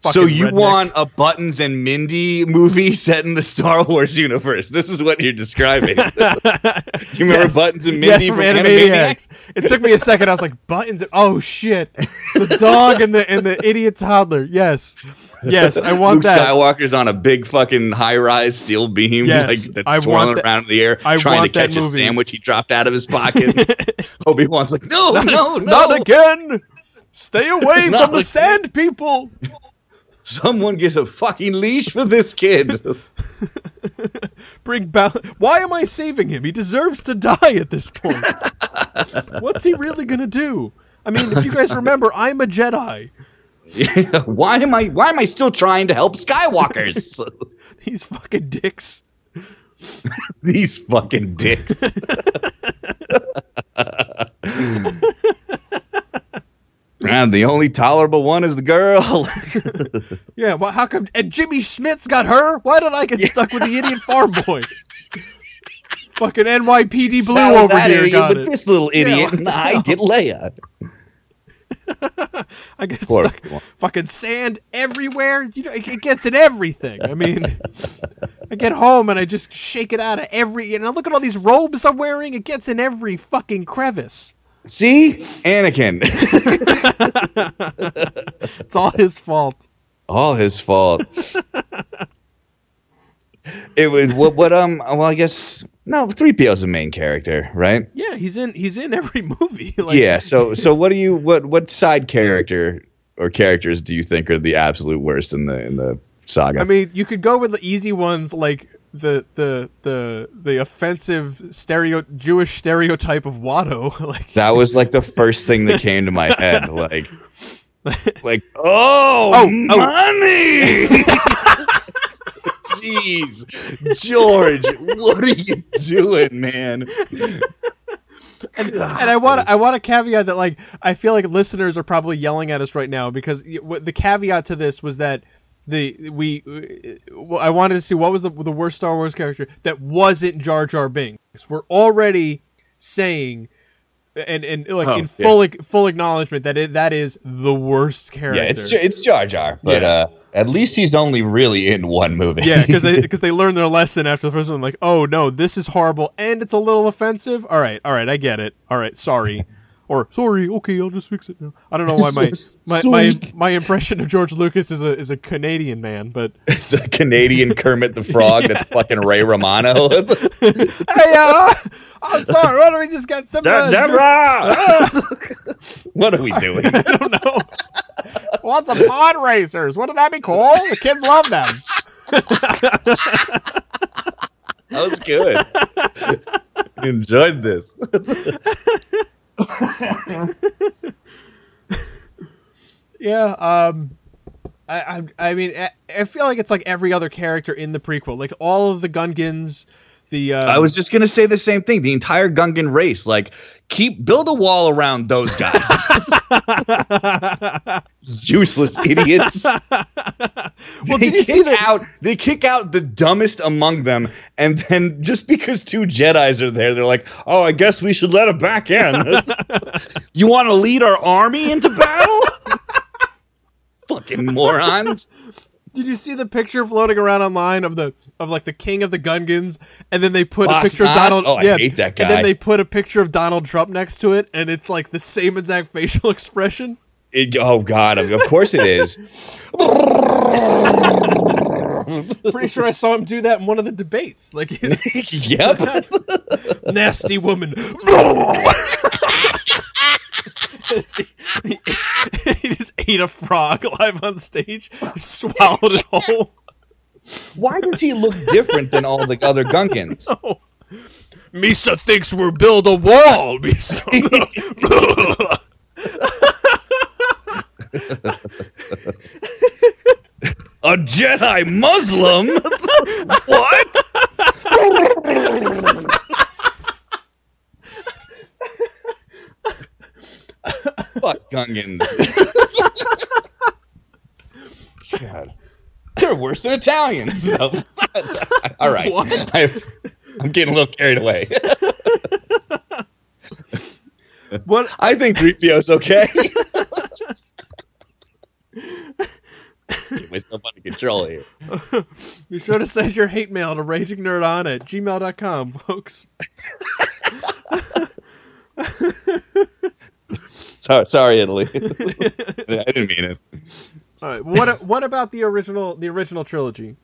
So you redneck. want a Buttons and Mindy movie set in the Star Wars universe? This is what you're describing. you remember Yes. Buttons and Yes, Mindy from from Animaniacs. Animaniacs? It took me a second. I was like, buttons. and- Oh shit! The dog and the and the idiot toddler. Yes, yes, I want Luke that. Skywalker's on a big fucking high-rise steel beam, Yes, like that's I twirling that- around in the air, I trying to catch a movie. sandwich he dropped out of his pocket. Obi Wan's like, no, no, no, Not again! Stay away from the again. sand people. Someone get a fucking leash for this kid. Bring bal- Why am I saving him? He deserves to die at this point. What's he really gonna do? I mean, if you guys remember, I'm a Jedi. Yeah, why am I? Why am I still trying to help Skywalkers? These fucking dicks. These fucking dicks. And the only tolerable one is the girl. Yeah, well, how come? And Jimmy Smits got her. Why did I get stuck with the idiot farm boy? Fucking NYPD Blue over here idiot got with it. this little idiot, Yeah. and I get Leia. I get Poor stuck. people. Fucking sand everywhere. You know, it, it gets in everything. I mean, I get home and I just shake it out of every. You know, look at all these robes I'm wearing. It gets in every fucking crevice. See, Anakin. It's all his fault. All his fault. it was what? What? Um. Well, I guess no. Three PO's a main character, right? Yeah, he's in. He's in every movie. Like, yeah. So, so what do you? What? What side character or characters do you think are the absolute worst in the in the saga? I mean, you could go with the easy ones like the the the the offensive stereo Jewish stereotype of Watto. like that was like the first thing that came to my head. Like, like, oh, Oh, oh. money. Jeez, George, what are you doing, man? and, and I want I want a caveat that like I feel like listeners are probably yelling at us right now because the caveat to this was that the we uh, I wanted to see what was the the worst Star Wars character that wasn't Jar Jar Binks. We're already saying and and like Oh, in full ac- full acknowledgement that it, that is the worst character. Yeah, it's it's Jar Jar, but Yeah. uh, at least he's only really in one movie. Yeah, because they because they learned their lesson after the first one. Like, oh no, this is horrible and it's a little offensive. All right, all right, I get it. All right, sorry, or sorry. Okay, I'll just fix it now. I don't know why my my my, Sorry. my impression of George Lucas is a is a Canadian man, but it's a Canadian Kermit the Frog that's fucking Ray Romano. hey, uh, I'm sorry. Why don't we just get some? uh, what are we doing? I don't know. Want some pod racers? Wouldn't that be cool? The kids love them. That was good. Enjoyed this. Yeah, um, I, I, I mean, I, I feel like it's like every other character in the prequel, like all of the Gungans, the. Uh, I was just gonna say the same thing. The entire Gungan race, like, keep build a wall around those guys. Useless idiots. well, they did you kick out? They kick out the dumbest among them, and then just because two Jedi's are there, they're like, "Oh, I guess we should let them back in." you want to lead our army into battle? Fucking morons! Did you see the picture floating around online of the of like the king of the Gungans, and then they put Boss a picture of Donald? Oh, I yeah, hate that guy. And then they put a picture of Donald Trump next to it, and it's like the same exact facial expression. It- oh God, of course it is. Pretty sure I saw him do that in one of the debates. Like, yep. nasty woman. He, he just ate a frog live on stage, swallowed it whole. Why does he look different than all the other Gungans? Oh. Misa thinks we're build a wall, Misa. A Jedi Muslim? what? Fuck Gungans. God. They're worse than Italians. All right. I, I'm getting a little carried away. what? I think 3PO's okay. Give myself under control here. Be sure to send your hate mail to ragingnerdon at gmail.com, folks. Sorry, sorry, Italy. I didn't mean it. All right. What what about the original the original trilogy?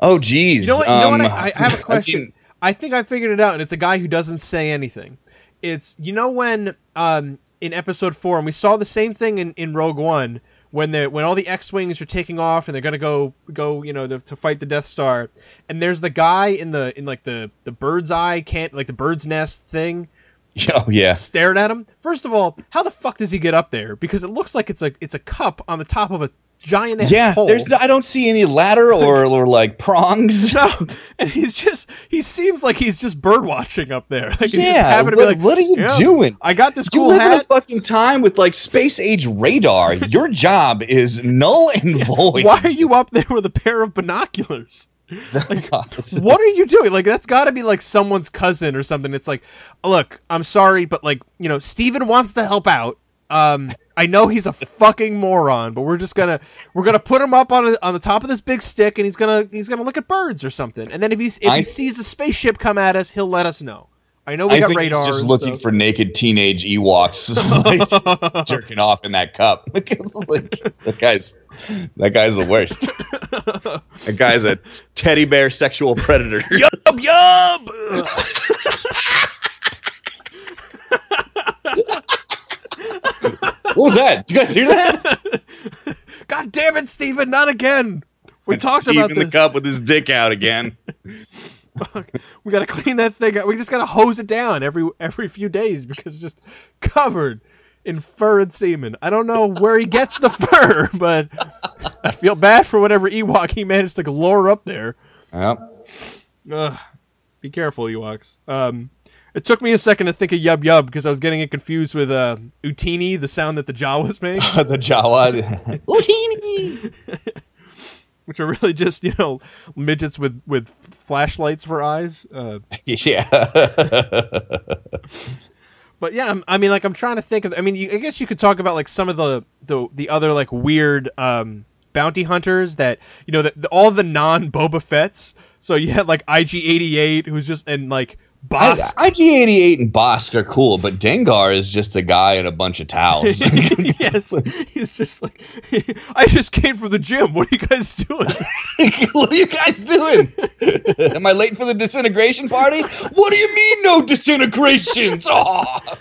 Oh, geez. You know what? You know what? Um, I, I have a question. mean, I think I figured it out, and it's a guy who doesn't say anything. It's you know when um in episode four, and we saw the same thing in, in Rogue One when the when all the X wings are taking off and they're gonna go go you know to, to fight the Death Star, and there's the guy in the in like the the bird's eye can't like the bird's nest thing oh, yeah. stared at him. First of all, how the fuck does he get up there? Because it looks like it's a it's a cup on the top of a giant ass Yeah, pole. there's. I don't see any ladder or, or like prongs. No, and he's just he seems like he's just bird watching up there. Like, Yeah, what, like, what are you "Yeah, doing? I got this You cool live in a fucking time with like space age radar. Your job is null and void. Why are you up there with a pair of binoculars? God. What are you doing? Like that's got to be like someone's cousin or something. It's like, look, I'm sorry, but like you know, Steven wants to help out. Um, I know he's a fucking moron, but we're just gonna we're gonna put him up on a, on the top of this big stick, and he's gonna he's gonna look at birds or something. And then if he's if I- he sees a spaceship come at us, he'll let us know. I know we I got think radar. he's just looking stuff. for naked teenage Ewoks like, jerking off in that cup. like, that guy's that guy's the worst. that guy's a teddy bear sexual predator. Yub yub. what was that? Did you guys hear that? God damn it, Steven, not again. We talked Steve about in this. the cup with his dick out again. We gotta clean that thing up. We just gotta hose it down every every few days because it's just covered in fur and semen. I don't know where he gets the fur, but I feel bad for whatever Ewok he managed to lure up there. Yep. Ugh. Be careful, Ewoks. Um, it took me a second to think of Yub Yub because I was getting it confused with uh, Utinni, the sound that the Jawas make, the Jawa. Houdini. Which are really just you know midgets with with flashlights for eyes. Uh, yeah. But yeah, I'm, I mean, like I'm trying to think of. I mean, you, I guess you could talk about like some of the the, the other like weird um, bounty hunters that you know that all the non Boba Fett's. So you had like IG88 who's just and like Boss. IG88 and Bossk are cool, but Dengar is just a guy in a bunch of towels. yes, he's just like I just came from the gym. What are you guys doing? what are you guys doing? Am I late for the disintegration party? What do you mean no disintegrations? Aw.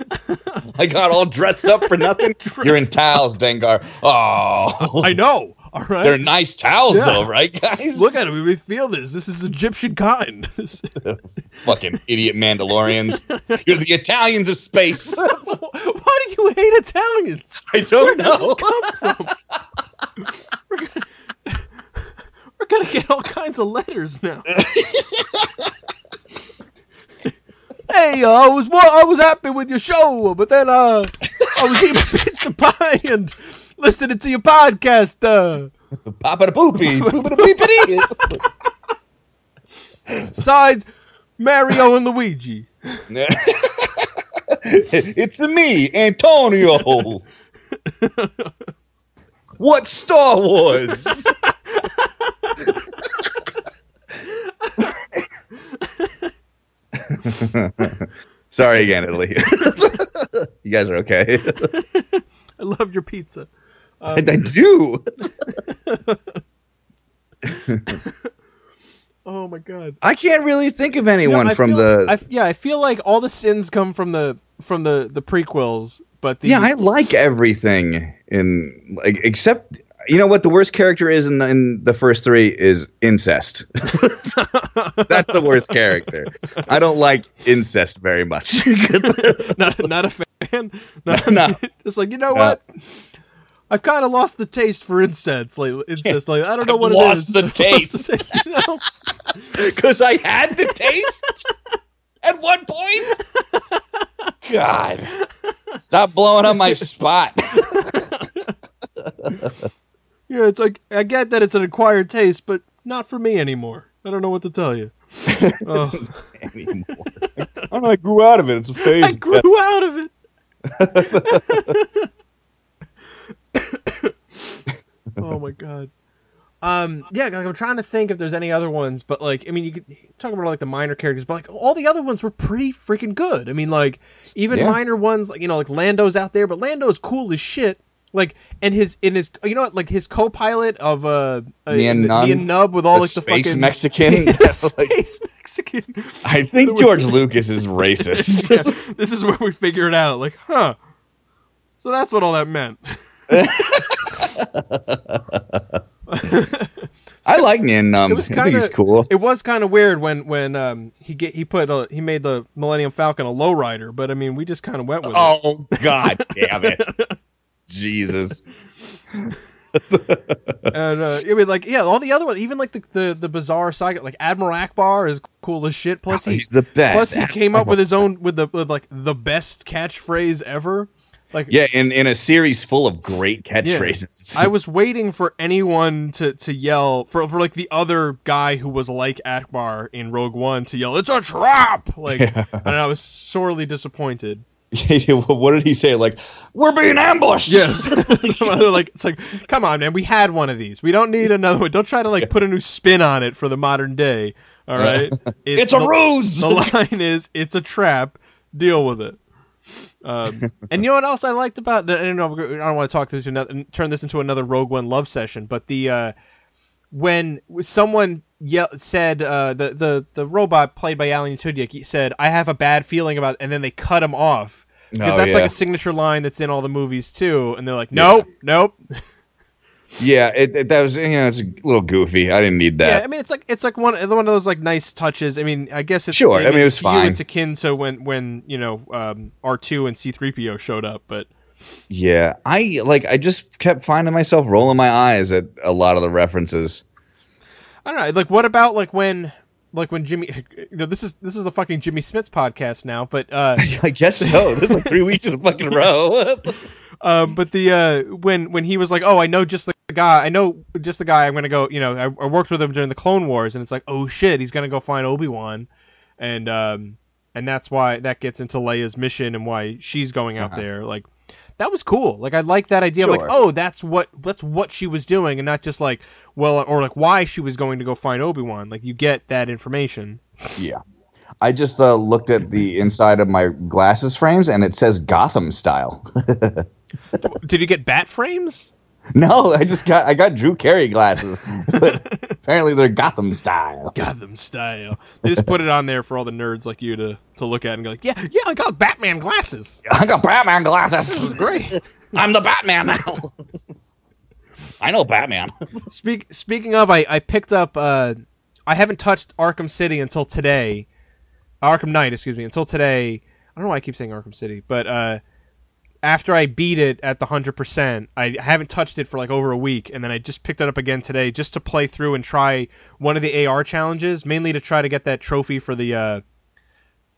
I got all dressed up for nothing. You're in towels, Dengar. Oh, I know. All right. they're nice towels, Yeah. though, right, guys? Look at him. We feel this. This is Egyptian kind. This- fucking idiot Mandalorians. You're the Italians of space. Why do you hate Italians? I don't Where does know. this come from? we're, gonna, we're gonna get all kinds of letters now. hey, uh, I was wa- I was happy with your show, but then uh, I was eating pizza pie and listening to your podcast. Uh, Papa the poopy, poopa the peepity. signed Mario and Luigi. it's a me, Antonio. what Star Wars? Sorry again, Italy. you guys are okay. I love your pizza. Um, I, I do. Oh my god. I can't really think of anyone from the. I, yeah, I feel like all the sins come from the from the the prequels, but the yeah, I like everything in like except you know what the worst character is in the, in the first three is incest. That's the worst character. I don't like incest very much. not not a fan. Not, No. just like you know No. what. I've kind of lost the taste for incense lately. Incest, like I don't know I've what it is. lost the taste, you know? Because I had the taste at one point. God, stop blowing up my spot. Yeah, it's like I get that it's an acquired taste, but not for me anymore. I don't know what to tell you. Oh, Anymore. I don't know. I grew out of it. It's a phase. I grew out of it. oh my god. Um, yeah, like, I'm trying to think if there's any other ones, but like, I mean, you could talk about like the minor characters, but like all the other ones were pretty freaking good. I mean, like even Yeah. minor ones, like you know, like Lando's out there, but Lando's cool as shit. Like, and his in his, you know what, like his co-pilot of uh, uh Nunn, Nien Nunb with all the like the space fucking Mexican. Yeah, Like, space Mexican. I think George Lucas is racist. Yeah, this is where we figure it out. Like, huh? So that's what all that meant. I like Nien Nunb. It was I think he's cool. It was kind of weird when when um he get he put a, he made the Millennium Falcon a lowrider, but I mean we just kind of went with it. Oh God damn it! Jesus. And uh, I mean like yeah, all the other ones, even like the the, the bizarre side, like Admiral Ackbar is cool as shit. Plus he he's the best. plus he came up with his own with the with like the best catchphrase ever. Like yeah, in in a series full of great catchphrases. Yeah. I was waiting for anyone to, to yell for for like the other guy who was like Ackbar in Rogue One to yell, "It's a trap!" Like, Yeah. and I was sorely disappointed. what did he say? Like, we're being ambushed. Yes, like it's like, come on, man, we had one of these. We don't need another one. Don't try to like put a new spin on it for the modern day. All right, It's a the- ruse. The line is, "It's a trap. Deal with it." Um, and you know what else I liked about? I don't know. I don't want to talk this another, turn this into another Rogue One love session, but the uh, when someone yell, said uh, the the the robot played by Alan Tudyk said, "I have a bad feeling about," and then they cut him off because Oh, that's yeah. like a signature line that's in all the movies too, and they're like, "Nope, nope." Yeah, it, it, that was you know it's a little goofy. I didn't need that. Yeah. I mean it's like it's like one one of those like nice touches. I mean, I guess it's Sure, I mean, it was you fine. It's akin to when when you know um, R two and C three PO showed up, but Yeah, I like I just kept finding myself rolling my eyes at a lot of the references. I don't know. Like, what about like when like when Jimmy? You know, this is this is the fucking Jimmy Smits's podcast now, but uh, I guess so. This is like three weeks in a fucking row. um, but the uh, when when he was like, oh, I know just the guy, I know just the guy. I'm gonna go. You know, I, I worked with him during the Clone Wars, and it's like, oh shit, he's gonna go find Obi Wan, and um, and that's why that gets into Leia's mission and why she's going out Uh-huh. there. Like, that was cool. Like, I like that idea. Of like, oh, that's what that's what she was doing, and not just like, well, or like why she was going to go find Obi Wan. Like, you get that information. yeah, I just uh, looked at the inside of my glasses frames and it says Gotham style. Did you get bat frames? no, I just got I got Drew Carey glasses, but apparently they're Gotham style. Gotham style. They just put it on there for all the nerds like you to, to look at and go like, yeah, yeah, I got Batman glasses. I got Batman glasses. Great. I'm the Batman now. I know Batman. Speak speaking of, I, I picked up. Uh, I haven't touched Arkham City until today. Arkham Knight, excuse me, until today. I don't know why I keep saying Arkham City, but uh, after I beat it at the hundred percent, I haven't touched it for like over a week, and then I just picked it up again today just to play through and try one of the AR challenges, mainly to try to get that trophy for the uh,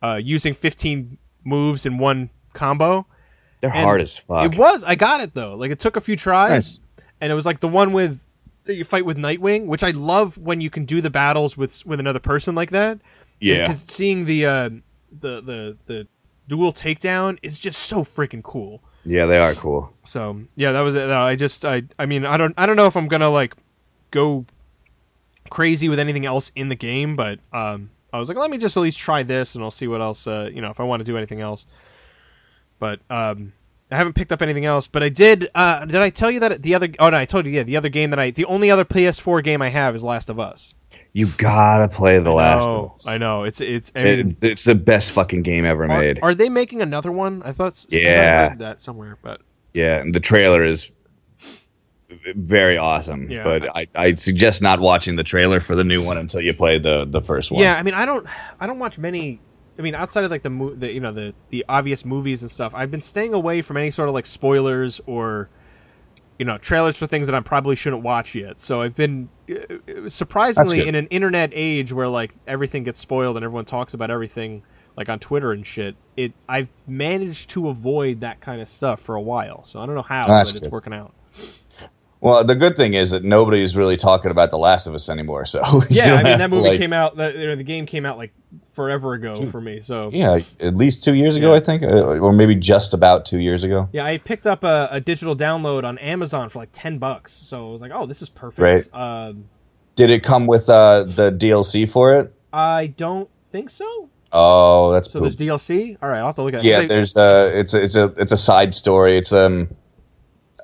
uh, using fifteen moves in one combo. They're And hard as fuck. It was. I got it though. Like it took a few tries, Nice. and it was like the one with that you fight with Nightwing, which I love when you can do the battles with with another person like that. yeah. Because seeing the uh, the the the dual takedown is just so freaking cool. Yeah, they are cool. So yeah, that was it. I just I I mean I don't I don't know if I'm gonna like go crazy with anything else in the game, but um I was like let me just at least try this and I'll see what else uh you know if I want to do anything else. But um I haven't picked up anything else, but I did. Uh, did I tell you that the other? Oh no, I told you. Yeah, the other game that I, the only other PS4 game I have is Last of Us. You gotta play The Last oh, of Us. I know. It's it's. I mean, It- it's the best fucking game ever are, made. are they making another one? I thought. Yeah. read that somewhere, but yeah, and the trailer is very awesome. Yeah, but I, I suggest not watching the trailer for the new one until you play the the first one. Yeah, I mean, I don't, I don't watch many. I mean, outside of like the, the you know the the obvious movies and stuff, I've been staying away from any sort of like spoilers or, you know, trailers for things that I probably shouldn't watch yet. So I've been uh, surprisingly in an internet age where like everything gets spoiled and everyone talks about everything like on Twitter and shit. It I've managed to avoid that kind of stuff for a while. So I don't know how, That's but it's working out. Well, the good thing is that nobody's really talking about The Last of Us anymore. So Yeah, I mean that movie like- came out. The, you know, the game came out like forever ago Two- for me. So Yeah, at least two years ago, Yeah. I think, uh, or maybe just about two years ago. Yeah, I picked up a, a digital download on Amazon for like ten bucks. So I was like, "Oh, this is perfect." Right. Um, Did it come with uh, the DLC for it? I don't think so. Oh, that's So poop. there's DLC. All right, I'll have to look at. it. yeah. There's uh, it's a, it's a it's a side story. It's um,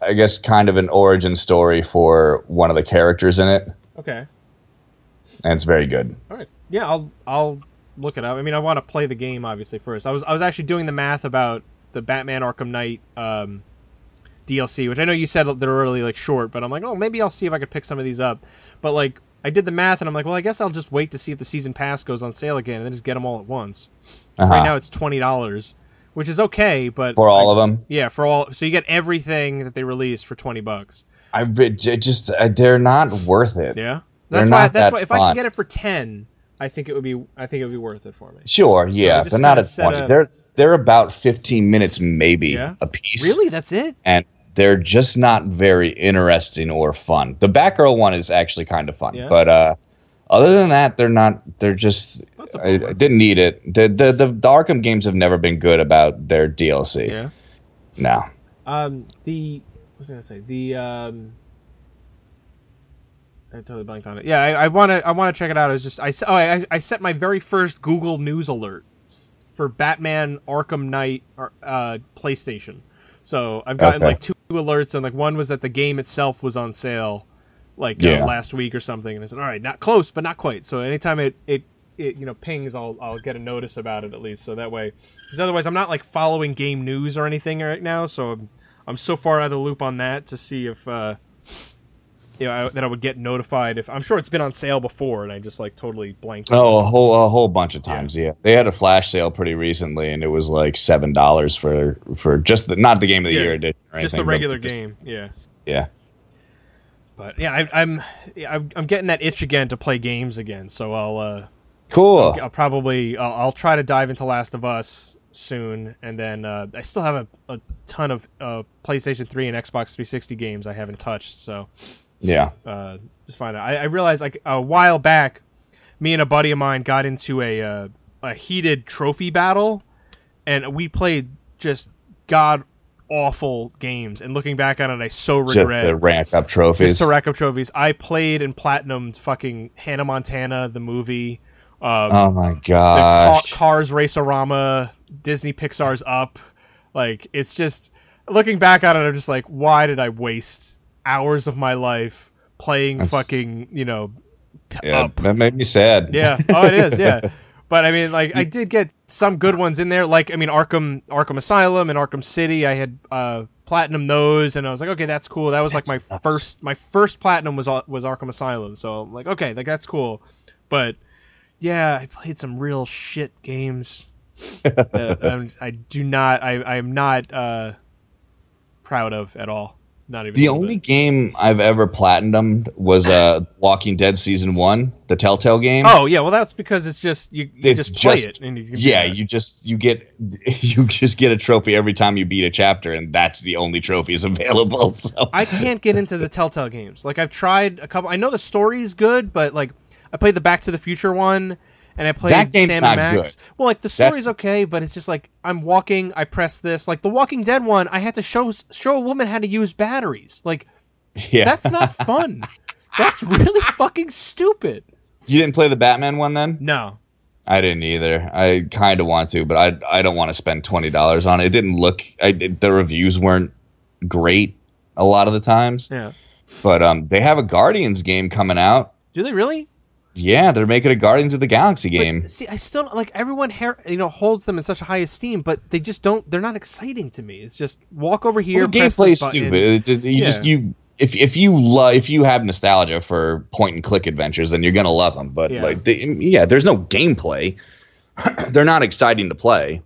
I guess kind of an origin story for one of the characters in it, okay. and it's very good. All right. Yeah, I'll I'll look it up. I mean, I want to play the game obviously first. I was I was actually doing the math about the Batman Arkham Knight um, DLC, which I know you said they're really like short, but I'm like, oh, maybe I'll see if I could pick some of these up. But like, I did the math, and I'm like, well, I guess I'll just wait to see if the season pass goes on sale again, and then just get them all at once. Uh-huh. Right now, it's twenty dollars, which is okay, but for all of them. yeah, for all, so you get everything that they released for twenty bucks. I just uh, they're not worth it. Yeah, They're that's why. not That's that why. If I can get it for ten, I think it would be. I think it would be worth it for me. Sure, yeah, just they're not kinda at a- They're they're about fifteen minutes maybe Yeah? a piece. Really, that's it. and they're just not very interesting or fun. The Batgirl one is actually kind of fun, Yeah? but uh, other than that, they're not. They're just. That's a I, bummer. I didn't need it. The, the the the Arkham games have never been good about their DLC. Yeah. No. Um, the what was I gonna say? The um, I totally blanked on it. Yeah, I want to I want to check it out. I was just I oh I, I set my very first Google News alert for Batman Arkham Knight uh, PlayStation. So I've gotten Okay. like two alerts, and like one was that the game itself was on sale, like uh, last week or something. And I said, all right, not close, but not quite. So anytime it it, it you know pings, I'll I'll get a notice about it at least. So that way, because otherwise I'm not like following game news or anything right now. So I'm, I'm so far out of the loop on that to see if uh, you know I, that I would get notified if I'm sure it's been on sale before, and I just like totally blanked. Oh, a whole a whole bunch of times. Yeah. they had a flash sale pretty recently, and it was like seven dollars for for just the, not the game of the Yeah, year edition. Just anything, the regular just- game. Yeah. Yeah. But yeah, I, I'm yeah, I'm I'm getting that itch again to play games again. So I'll uh, Cool. I'll probably I'll, I'll try to dive into Last of Us soon, and then uh, I still have a, a ton of uh, PlayStation 3 and Xbox 360 games I haven't touched. So Yeah. uh, just find out. I, I realized like a while back, me and a buddy of mine got into a uh, a heated trophy battle, and we played just god awful games. And looking back on it, I so Just regret to rank up trophies. just to rack up trophies. I played and platinumed fucking Hannah Montana the movie. Um, oh my god! Ca- Cars Race-O-Rama, Disney Pixar's Up. Like it's just looking back on it, I'm just like, why did I waste hours of my life playing That's- fucking you know yeah, Up? that made me sad. Yeah, oh, it is. Yeah, but I mean, like, I did get some good ones in there. Like, I mean, Arkham, Arkham Asylum, and Arkham City. I had uh, platinum those, and I was like, okay, that's cool. That was like my nuts. first, my first platinum was was Arkham Asylum. So I'm like, okay, like that's cool. But yeah, I played some real shit games. I do not. I I am not uh, proud of at all. Not even The only bit. game I've ever platinumed was uh, Walking Dead season one, the Telltale game. Oh yeah, well that's because it's just you, you It's just play just- it and you yeah, you just you get you just get a trophy every time you beat a chapter, and that's the only trophies available. So I can't get into the Telltale games. Like I've tried a couple. I know the story's good, but like I played the Back to the Future one, and I played That game's Sam not and Max. good. Well, like the That's- story's okay, but it's just like I'm walking, I press this. Like the Walking Dead one, I had to show show a woman how to use batteries. Like yeah, that's not fun. that's really fucking stupid. you didn't play the Batman one then. No. I didn't either. I kind of want to, but I I don't want to spend twenty dollars on it. It didn't look. I, it- the reviews weren't great a lot of the times, Yeah. but um, they have a Guardians game coming out. Do they really? Yeah, they're making a Guardians of the Galaxy But, game. see, I still like everyone. Her- you know, holds them in such a high esteem, but they just don't. They're not exciting to me. It's just walk over here. Well, the gameplay is stupid. Just, you just you if if you love if you have nostalgia for point and click adventures, then you're gonna love them. But Yeah. like, they, yeah, there's no gameplay. they're not exciting to play.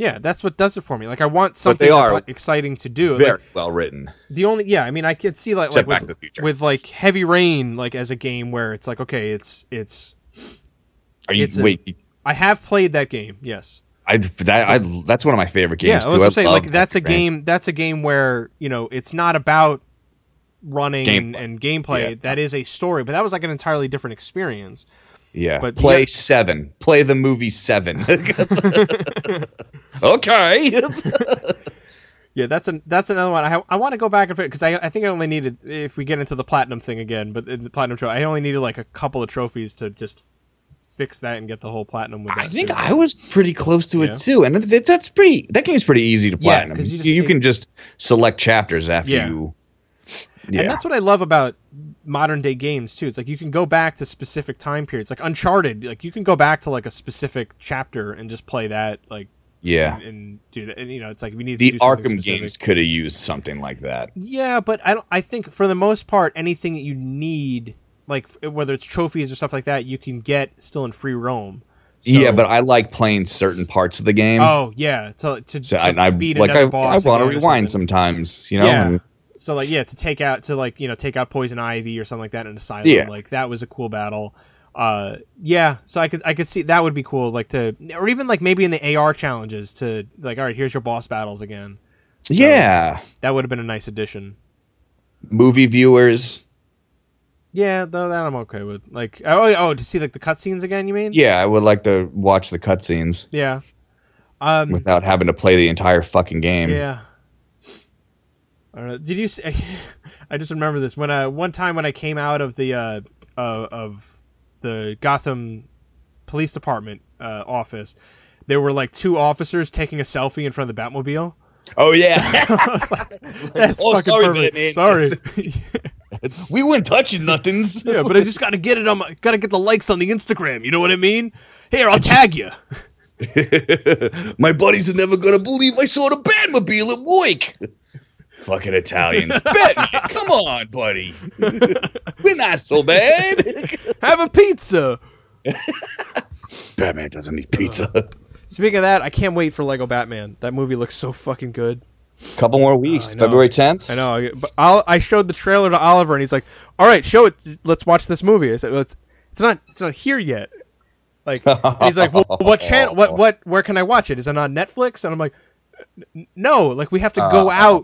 Yeah, that's what does it for me. Like I want something they that's are like, exciting to do. Very Like, well written. the only yeah, I mean I could see like Except like with, to the Future. with like Heavy Rain like as a game where it's like okay, it's it's Are you it's wait? I have played that game. Yes. I that I that's one of my favorite games Yeah, games I was too. say like that's a Heavy Rain. game that's a game where, you know, it's not about running and, Gameplay. and gameplay. Yeah. That is a story, but that was like an entirely different experience. Yeah. But Play yeah- seven. Play the movie seven. okay. Yeah, that's an that's another one. I I want to go back and because I I think I only needed if we get into the platinum thing again, but in the platinum trophy, I only needed like a couple of trophies to just fix that and get the whole platinum with. I think too. I was pretty close to Yeah. it too, and it, it- that's pretty. That game's pretty easy to platinum. Yeah, platinum. 'cause you you, just- you can just select chapters after Yeah. you. Yeah. And that's what I love about modern day games too. It's like you can go back to specific time periods, like Uncharted. Like you can go back to like a specific chapter and just play that, like yeah. and, and do that. And you know, it's like we need to The Arkham specific. games could have used something like that. Yeah, but I don't. I think for the most part, anything that you need, like whether it's trophies or stuff like that, you can get still in free roam. So- yeah, but I like playing certain parts of the game. oh yeah, to to, so to I, beat like I, I want to rewind sometimes, you know. Yeah. and- So like yeah, to take out to like you know take out poison ivy or something like that in asylum. Yeah. Like that was a cool battle. Uh yeah, so I could I could see that would be cool like to or even like maybe in the AR challenges to like all right here's your boss battles again. yeah. That would have been a nice addition. Movie viewers. Yeah, though that I'm okay with. Like oh oh to see like the cutscenes again. You mean? Yeah, I would like to watch the cutscenes Yeah. Um. without having to play the entire fucking game. Yeah. I don't know. Did you? See, I just remember this when uh one time when I came out of the uh, uh of the Gotham Police Department uh, office, there were like two officers taking a selfie in front of the Batmobile. Oh yeah. I like, That's Oh, fucking sorry, perfect. Batman. Sorry. we weren't touching nothings. yeah, but I just got to get it on my, got to get the likes on the Instagram. You know what I mean? Here, I'll tag you. My buddies are never gonna believe I saw the Batmobile at work. Fucking Italians. Batman, come on, buddy. We're not so bad. Have a pizza. Batman doesn't eat pizza. Speaking of that, I can't wait for Lego Batman. That movie looks so fucking good. Couple more weeks. I know. February 10th. I know, I- but I'll, I showed the trailer to Oliver, and he's like, "All right, show it. Let's watch this movie." I said, well, "It's it's not it's not here yet." Like he's like, "Well, what channel? What what? Where can I watch it? Is it on Netflix?" And I'm like, "N- "No, like we have to go Uh.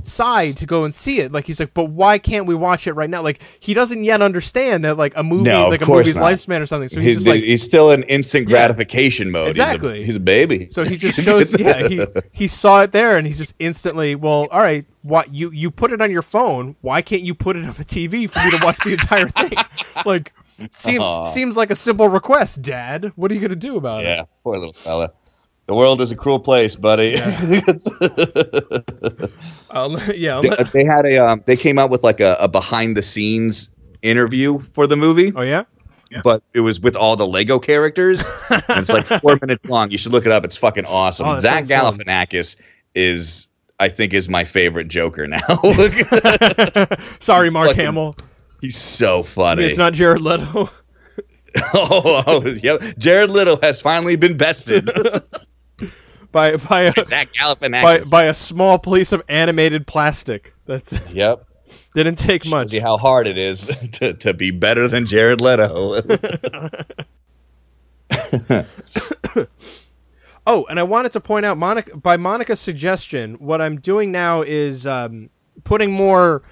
Outside to go and see it." Like he's like, "But why can't we watch it right now?" Like he doesn't yet understand that like a movie, No, like a movie's not. lifespan or something. So he's He's, just like, he's still in instant Yeah. gratification mode. Exactly. He's a, he's a baby. So he just shows, yeah, he he saw it there, and he's just instantly, well, all right, what you you put it on your phone? Why can't you put it on the TV for me to watch the entire thing? Like, seem, seems like a simple request, Dad. What are you gonna do about it? yeah, poor little fella. The world is a cruel place, buddy. it? I'll, yeah, I'll they, let- they had a um, they came out with like a, a behind the scenes interview for the movie. oh yeah, but it was with all the Lego characters. and it's like four minutes long. You should look it up. It's fucking awesome. Oh, Zach sounds fun. Galifianakis is, I think, is my favorite Joker now. sorry, Mark Fucking- Hamill. He's so funny. It's not Jared Leto. oh, oh, yep. Jared Leto has finally been bested. By by a, Zach Galifianakis. by a small piece of animated plastic. That's yep. didn't take Shows much. See how hard it is to, to be better than Jared Leto. Oh, and I wanted to point out, Monica, by Monica's suggestion, what I'm doing now is um, putting more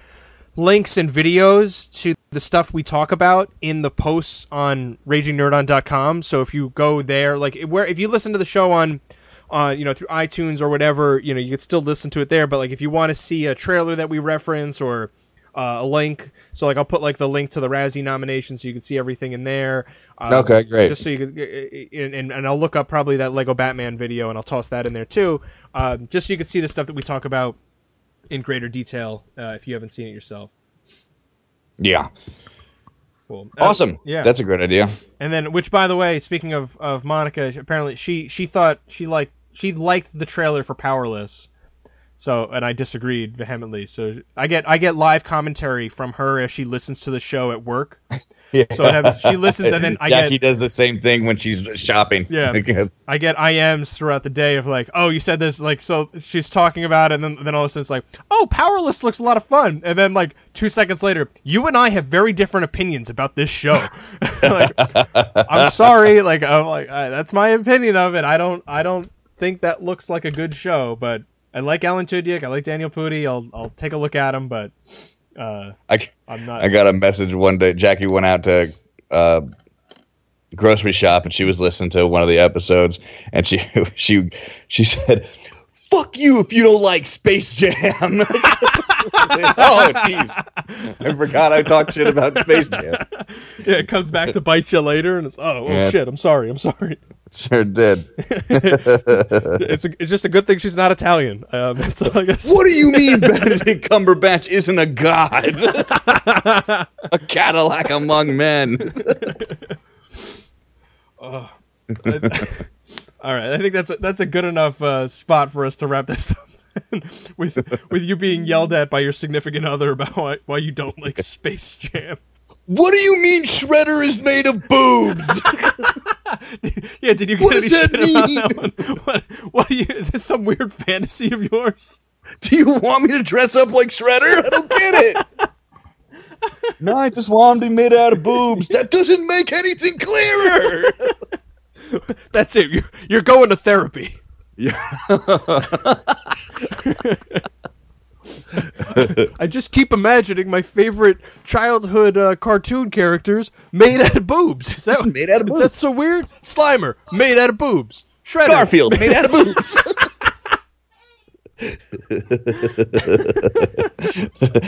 links and videos to the stuff we talk about in the posts on ragingnerdon.com. So if you go there, like where if you listen to the show on, uh, you know, through iTunes or whatever, you know, you could still listen to it there. But like if you want to see a trailer that we reference or uh, a link, so like I'll put like the link to the Razzie nomination so you can see everything in there. Um, Okay, great. Just so you could, and, and, I'll look up probably that Lego Batman video and I'll toss that in there too, um, just so you can see the stuff that we talk about in greater detail uh, if you haven't seen it yourself. yeah. Cool. Uh, Awesome. yeah. That's a great idea. And then, which by the way, speaking of, of Monica, apparently she she thought she liked she liked the trailer for Powerless. So, and I disagreed vehemently. So I get I get live commentary from her as she listens to the show at work. Yeah. So happens- she listens and then I Jackie get- does the same thing when she's shopping. Yeah. I get IMs throughout the day of like, oh, you said this, like, so she's talking about it, and then, then all of a sudden it's like, oh, Powerless looks a lot of fun, and then like two seconds later, you and I have very different opinions about this show. like, I'm sorry, like, I'm like, that's my opinion of it. I don't, I don't think that looks like a good show, but I like Alan Tudyk, I like Daniel Pudi. I'll, I'll take a look at him, but uh, I, I'm not. I got a message one day. Jackie went out to uh, grocery shop and she was listening to one of the episodes and she she she said fuck you if you don't like space jam oh jeez i forgot i talked shit about space jam yeah, it comes back to bite you later, and it's, oh, oh Yeah. shit, I'm sorry, I'm sorry. sure did It's a, it's just a good thing she's not Italian. Um, that's all I guess. what do you mean benedict cumberbatch isn't a god a cadillac among men Oh. all right, I think that's a, that's a good enough uh, spot for us to wrap this up. with with you being yelled at by your significant other about why, why you don't like Space Jam. what do you mean shredder is made of boobs yeah, did you get What any that about that one? What what you is this some weird fantasy of yours? Do you want me to dress up like Shredder? I don't get it. no, I just want him to be made out of boobs. That doesn't make anything clearer. That's it. You're, you're going to therapy. yeah. I just keep imagining my favorite childhood uh, cartoon characters made out of boobs. Is that made out of boobs. that so weird? Slimer made out of boobs. Shredder Garfield made out of boobs.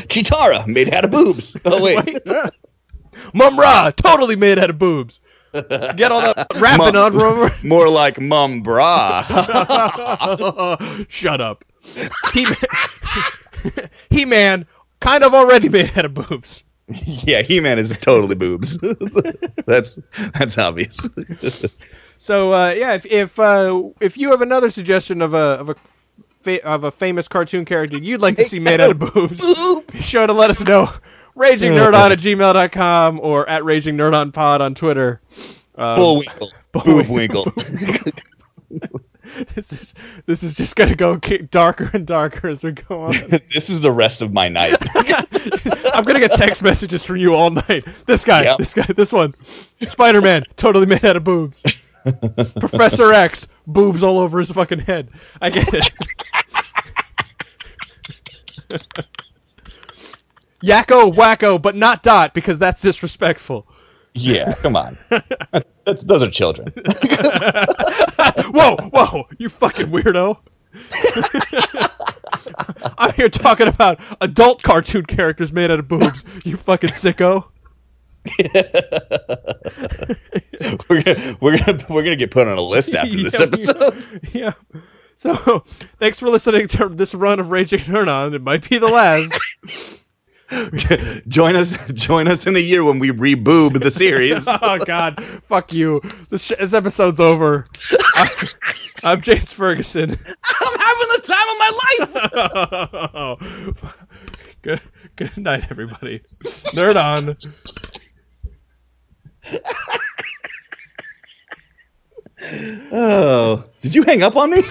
Cheetara made out of boobs. Oh wait. Wait. Mumm-Ra totally made out of boobs. Get all that rapping Mum- on Rover. More like mum bra. Shut up. He He Man kind of already made out of boobs. yeah, He-Man is totally boobs. that's that's obvious. So uh, yeah, if if uh, if you have another suggestion of a of a fa- of a famous cartoon character you'd like to see made out of boobs, be sure to let us know. RagingNerdOn at gmail.com or at RagingNerdOnPod on Twitter. Um, Bullwinkle. Bullwinkle. Boobwinkle. this is this is just gonna go darker and darker as we go on. this is the rest of my night. I'm gonna get text messages from you all night. This guy, Yep. this guy, this one, Spider Man, totally made out of boobs. Professor X, boobs all over his fucking head. I get it. Yakko, Wakko, but not dot because that's disrespectful. Yeah, come on. That's, those are children. whoa, whoa, you fucking weirdo. I'm here talking about adult cartoon characters made out of boobs. You fucking sicko. we're gonna we're gonna we're gonna get put on a list after this Yeah, episode. Yeah. So, thanks for listening to this run of Raging Nerd On. It might be the last. join us join us in the year when we reboob the series. oh God, fuck you. This, sh- this episode's over. I'm, I'm James Ferguson. I'm having the time of my life. good, good night, everybody. Nerd on. Oh, did you hang up on me?